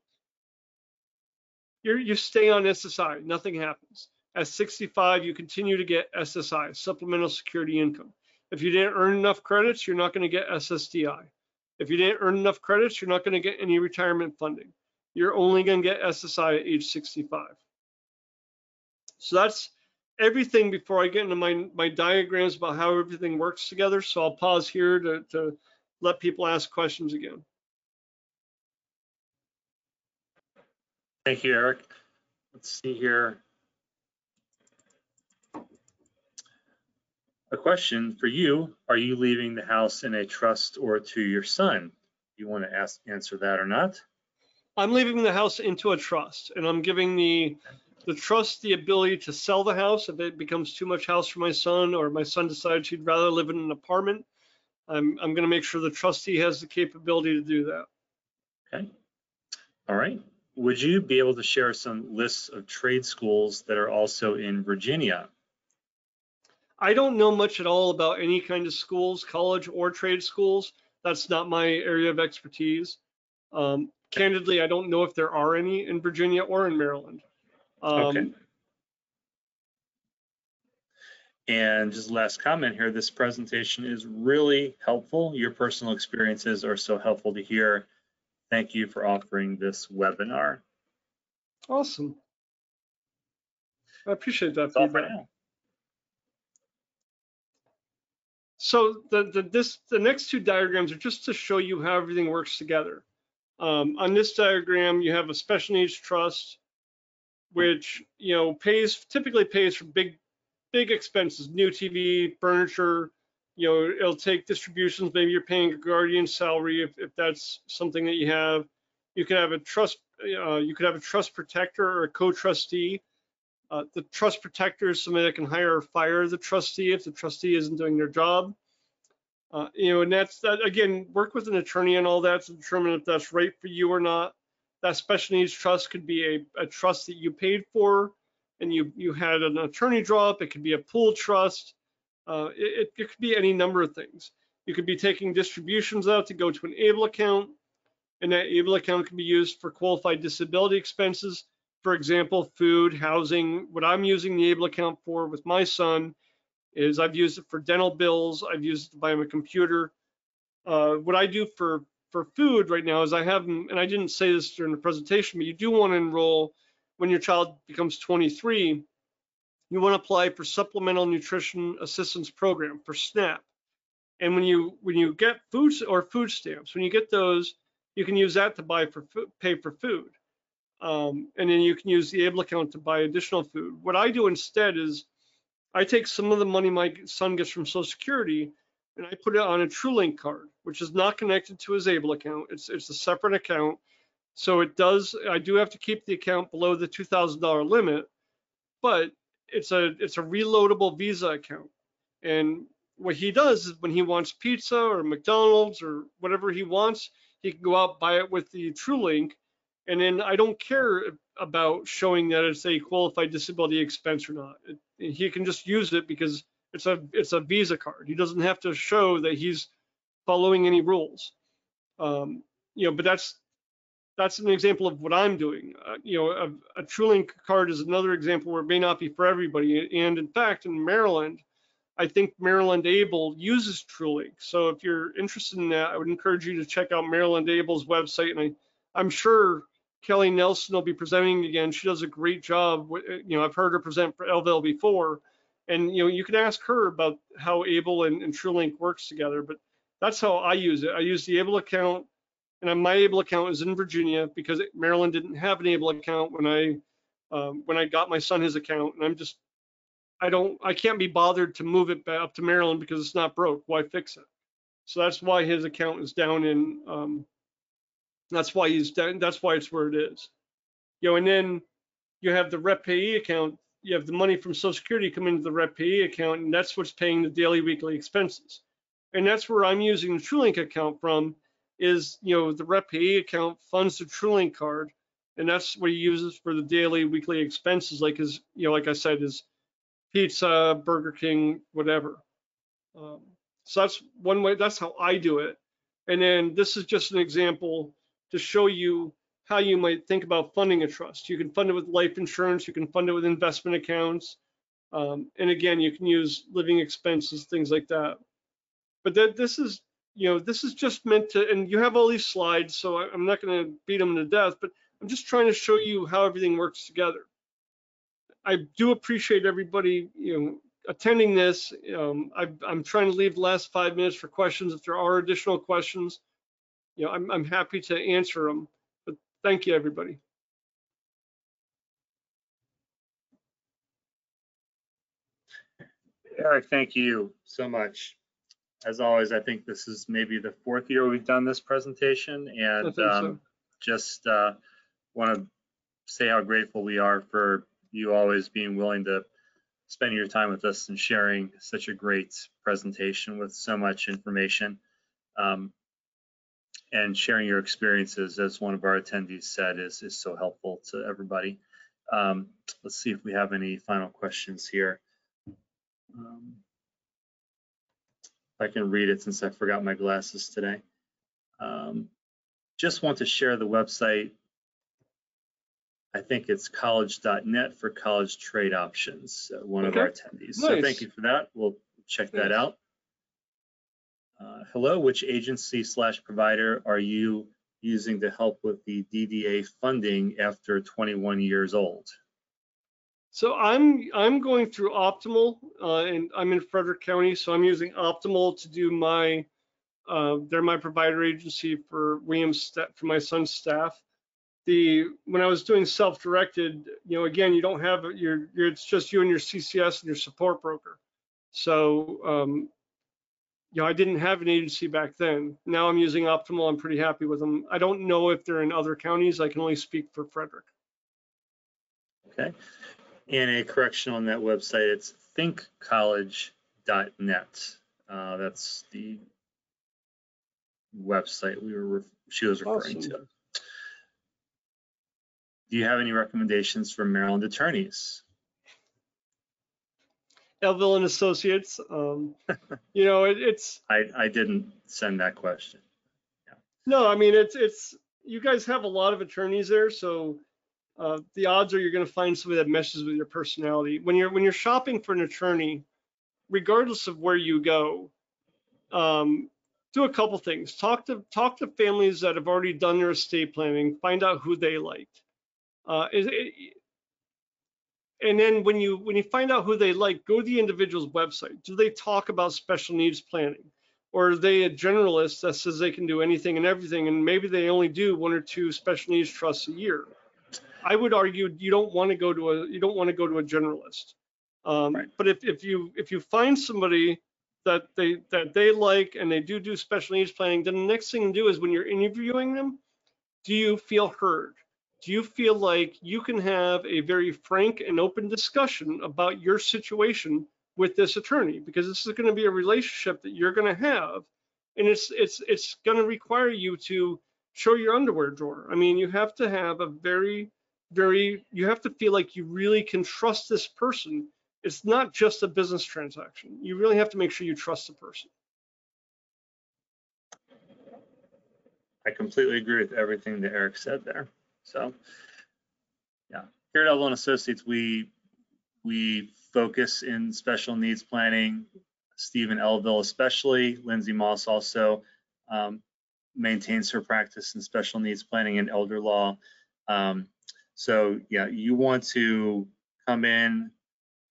[SPEAKER 2] you you stay on SSI. Nothing happens. At 65, you continue to get SSI, Supplemental Security Income. If you didn't earn enough credits, you're not going to get SSDI. If you didn't earn enough credits, you're not going to get any retirement funding. You're only going to get SSI at age 65. So that's everything before I get into my, my diagrams about how everything works together. So I'll pause here to, to let people ask questions again.
[SPEAKER 1] Thank you, Eric. Let's see here. A question for you, are you leaving the house in a trust or to your son? You want to ask, answer that or not?
[SPEAKER 2] I'm leaving the house into a trust and I'm giving the the trust the ability to sell the house if it becomes too much house for my son or my son decides he'd rather live in an apartment. I'm, I'm going to make sure the trustee has the capability to do that.
[SPEAKER 1] Okay. All right. Would you be able to share some lists of trade schools that are also in Virginia?
[SPEAKER 2] I don't know much at all about any kind of schools, college or trade schools. That's not my area of expertise. Um, candidly, I don't know if there are any in Virginia or in Maryland. Um,
[SPEAKER 1] Okay. And just last comment here, this presentation is really helpful. Your personal experiences are so helpful to hear. Thank you for offering this webinar.
[SPEAKER 2] Awesome. I appreciate that
[SPEAKER 1] That's
[SPEAKER 2] feedback.
[SPEAKER 1] now.
[SPEAKER 2] So the, the, this, the next two diagrams are just to show you how everything works together. Um, on this diagram, you have a special needs trust, which, you know, pays, typically pays for big, big expenses, new TV, furniture, you know, it'll take distributions. Maybe you're paying a guardian salary if, if that's something that you have. You could have a trust, uh, you could have a trust protector or a co-trustee. Uh, the trust protector is somebody that can hire or fire the trustee if the trustee isn't doing their job. Uh, you know, and that's that again, work with an attorney and all that to determine if that's right for you or not. That special needs trust could be a, a trust that you paid for and you you had an attorney draw up. It could be a pool trust. Uh, it, it could be any number of things. You could be taking distributions out to go to an ABLE account, and that ABLE account can be used for qualified disability expenses. For example, food, housing. What I'm using the ABLE account for with my son is I've used it for dental bills. I've used it to buy him a computer. Uh, what I do for for food right now is I have and I didn't say this during the presentation, but you do want to enroll when your child becomes 23 you want to apply for Supplemental Nutrition Assistance Program for SNAP. And when you when you get food or food stamps, when you get those, you can use that to buy for pay for food. Um, and then you can use the ABLE account to buy additional food. What I do instead is I take some of the money my son gets from Social Security and I put it on a TrueLink card, which is not connected to his ABLE account. It's it's a separate account. So it does, I do have to keep the account below the $2,000 limit, but it's a it's a reloadable Visa account. And what he does is when he wants pizza or McDonald's or whatever he wants, he can go out buy it with the TrueLink, and then I don't care about showing that it's a qualified disability expense or not. It, he can just use it because it's a it's a Visa card. He doesn't have to show that he's following any rules. Um, you know, but that's that's an example of what I'm doing. Uh, you know, a, a TrueLink card is another example where it may not be for everybody. And in fact, in Maryland, I think Maryland Able uses TrueLink. So if you're interested in that, I would encourage you to check out Maryland Able's website. And I, I'm sure Kelly Nelson will be presenting again. She does a great job. You know, I've heard her present for Elville before. And, you know, you can ask her about how Able and, and TrueLink works together. But that's how I use it. I use the Able account and my able account is in Virginia because Maryland didn't have an able account when I um, when I got my son his account, and I'm just I don't I can't be bothered to move it back up to Maryland because it's not broke. Why fix it? So that's why his account is down in um, that's why he's down, that's why it's where it is. You know, and then you have the rep payee account. You have the money from Social Security come into the rep payee account, and that's what's paying the daily weekly expenses. And that's where I'm using the TrueLink account from is, you know, the rep payee account funds the TrueLink card, and that's what he uses for the daily, weekly expenses, like his, you know, like I said, his pizza, Burger King, whatever. Um, so that's one way. That's how I do it. And then this is just an example to show you how you might think about funding a trust. You can fund it with life insurance. You can fund it with investment accounts. Um, and again, you can use living expenses, things like that. But that this is you know, this is just meant to, and you have all these slides, so I'm not going to beat them to death, but I'm just trying to show you how everything works together. I do appreciate everybody, you know, attending this. Um, I, am trying to leave the last five minutes for questions. If there are additional questions, you know, I'm, I'm happy to answer them. But thank you, everybody.
[SPEAKER 1] Eric, thank you so much as always, I think this is maybe the fourth year we've done this presentation and
[SPEAKER 2] so.
[SPEAKER 1] um, just uh, want to say how grateful we are for you always being willing to spend your time with us and sharing such a great presentation with so much information um, and sharing your experiences as one of our attendees said is, is so helpful to everybody. Um, let's see if we have any final questions here. Um, I can read it since I forgot my glasses today. Um, just want to share the website. I think it's college.net for college trade options, uh, one okay. of our attendees. Nice. So thank you for that. We'll check that out. Uh, hello, which agency slash provider are you using to help with the DDA funding after 21 years old?
[SPEAKER 2] So I'm I'm going through Optimal, uh, and I'm in Frederick County, so I'm using Optimal to do my. Uh, they're my provider agency for Williams for my son's staff. The when I was doing self-directed, you know, again, you don't have your, your it's just you and your CCS and your support broker. So um, you know, I didn't have an agency back then. Now I'm using Optimal. I'm pretty happy with them. I don't know if they're in other counties. I can only speak for Frederick.
[SPEAKER 1] Okay. And a correction on that website, it's thinkcollege.net. Uh, that's the website we were, she was referring
[SPEAKER 2] Awesome.
[SPEAKER 1] to. Do you have any recommendations for Maryland attorneys?
[SPEAKER 2] Elville and Associates. Um, (laughs) you know, it, it's
[SPEAKER 1] I, I didn't send that question.
[SPEAKER 2] no, I mean, it's it's you guys have a lot of attorneys there, so uh, the odds are you're going to find somebody that meshes with your personality. When you're when you're shopping for an attorney, regardless of where you go, um, do a couple things. Talk to talk to families that have already done their estate planning. Find out who they liked. Uh, is it, and then when you when you find out who they like, go to the individual's website. Do they talk about special needs planning? Or are they a generalist that says they can do anything and everything, and maybe they only do one or two special needs trusts a year? I would argue you don't want to go to a you don't want to go to a generalist. Um,
[SPEAKER 1] Right.
[SPEAKER 2] But if, if you if you find somebody that they that they like and they do do special needs planning, then the next thing to do is when you're interviewing them, do you feel heard? Do you feel like you can have a very frank and open discussion about your situation with this attorney? Because this is going to be a relationship that you're going to have, and it's it's it's going to require you to show your underwear drawer. I mean, you have to have a very very you have to feel like you really can trust this person. It's not just a business transaction. You really have to make sure you trust the person.
[SPEAKER 1] I completely agree with everything that Eric said there. So, yeah, here at Elville Associates, we we focus in special needs planning. Stephen Elville, especially Lindsay Moss, also um, maintains her practice in special needs planning and elder law. Um, so, yeah, you want to come in,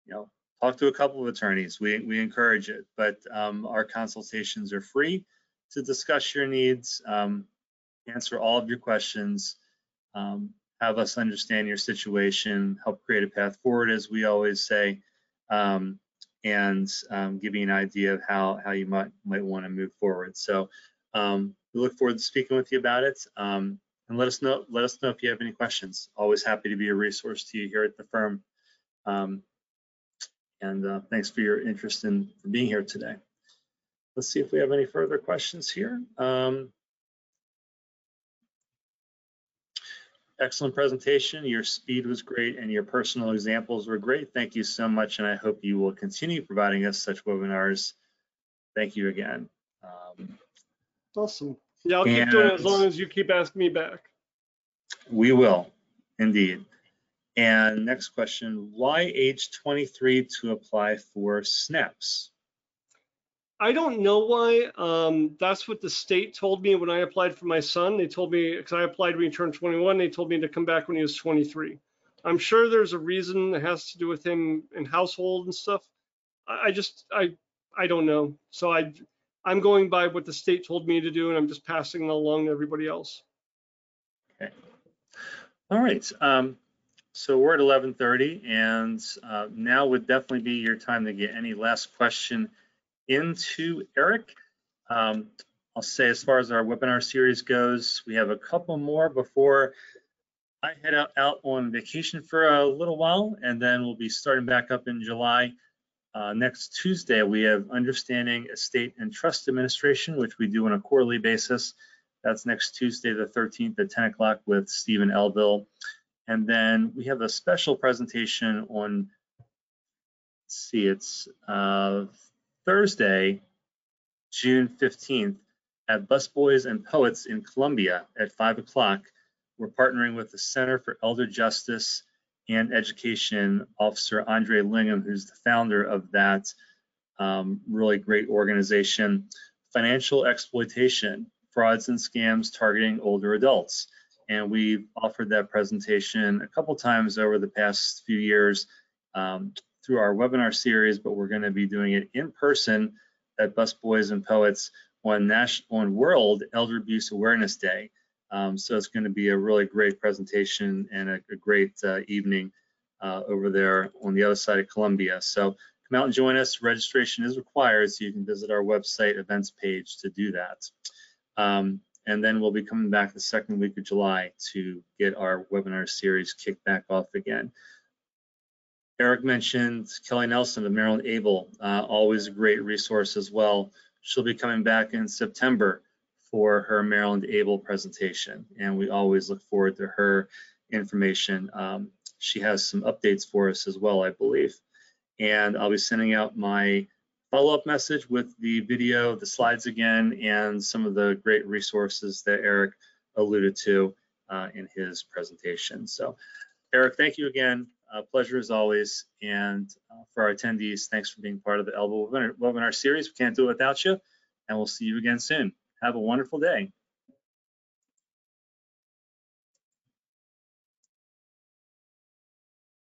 [SPEAKER 1] you know, talk to a couple of attorneys. We we encourage it, but um, our consultations are free to discuss your needs, um, answer all of your questions, um, have us understand your situation, help create a path forward, as we always say, um, and um, give you an idea of how how you might might want to move forward. So um, we look forward to speaking with you about it. Um, and let us know let us know if you have any questions. Always happy to be a resource to you here at the firm. And uh, thanks for your interest in for being here today. Let's see if we have any further questions here. Um, excellent presentation. Your speed was great and your personal examples were great. Thank you so much. And I hope you will continue providing us such webinars. Thank you again. Um,
[SPEAKER 2] Awesome. Yeah, I'll keep doing it as long as you keep asking me back.
[SPEAKER 1] we will indeed. And next question, why age 23 to apply for SNAPs?
[SPEAKER 2] I don't know why. Um, that's what the state told me when I applied for my son. They told me because I applied when he turned 21. They told me to come back when he was 23. I'm sure there's a reason that has to do with him in household and stuff. I, I just I I don't know. So I I'm going by what the state told me to do, and I'm just passing it along to everybody else. Okay.
[SPEAKER 1] All right, um, so we're at 11:30 and uh, now would definitely be your time to get any last question into Eric. Um, I'll say as far as our webinar series goes, we have a couple more before I head out, out on vacation for a little while and then we'll be starting back up in July. Uh, next Tuesday, we have Understanding Estate and Trust Administration, which we do on a quarterly basis. That's next Tuesday, the 13th at 10 o'clock with Stephen Elville. And then we have a special presentation on, see, it's uh, Thursday, June 15th at Busboys and Poets in Columbia at 5 o'clock. We're partnering with the Center for Elder Justice and Education Officer Andre Lingham, who's the founder of that um, really great organization, Financial Exploitation, Frauds and Scams Targeting Older Adults. And we've offered that presentation a couple times over the past few years, um, through our webinar series, but we're going to be doing it in person at Busboys and Poets on National on World Elder Abuse Awareness Day. Um, so it's going to be a really great presentation and a, a great uh, evening uh, over there on the other side of Columbia. So come out and join us. Registration is required, so you can visit our website events page to do that. Um, and then we'll be coming back the second week of July to get our webinar series kicked back off again. Eric mentioned Kelly Nelson of Maryland Able, uh, always a great resource as well. She'll be coming back in September for her Maryland Able presentation, and we always look forward to her information. Um, she has some updates for us as well, I believe. And I'll be sending out my follow-up message with the video, the slides again, and some of the great resources that Eric alluded to uh, in his presentation. So Eric, thank you again. Uh, pleasure as always. And uh, for our attendees, thanks for being part of the Elville webinar, webinar series. We can't do it without you. And we'll see you again soon. Have a wonderful day.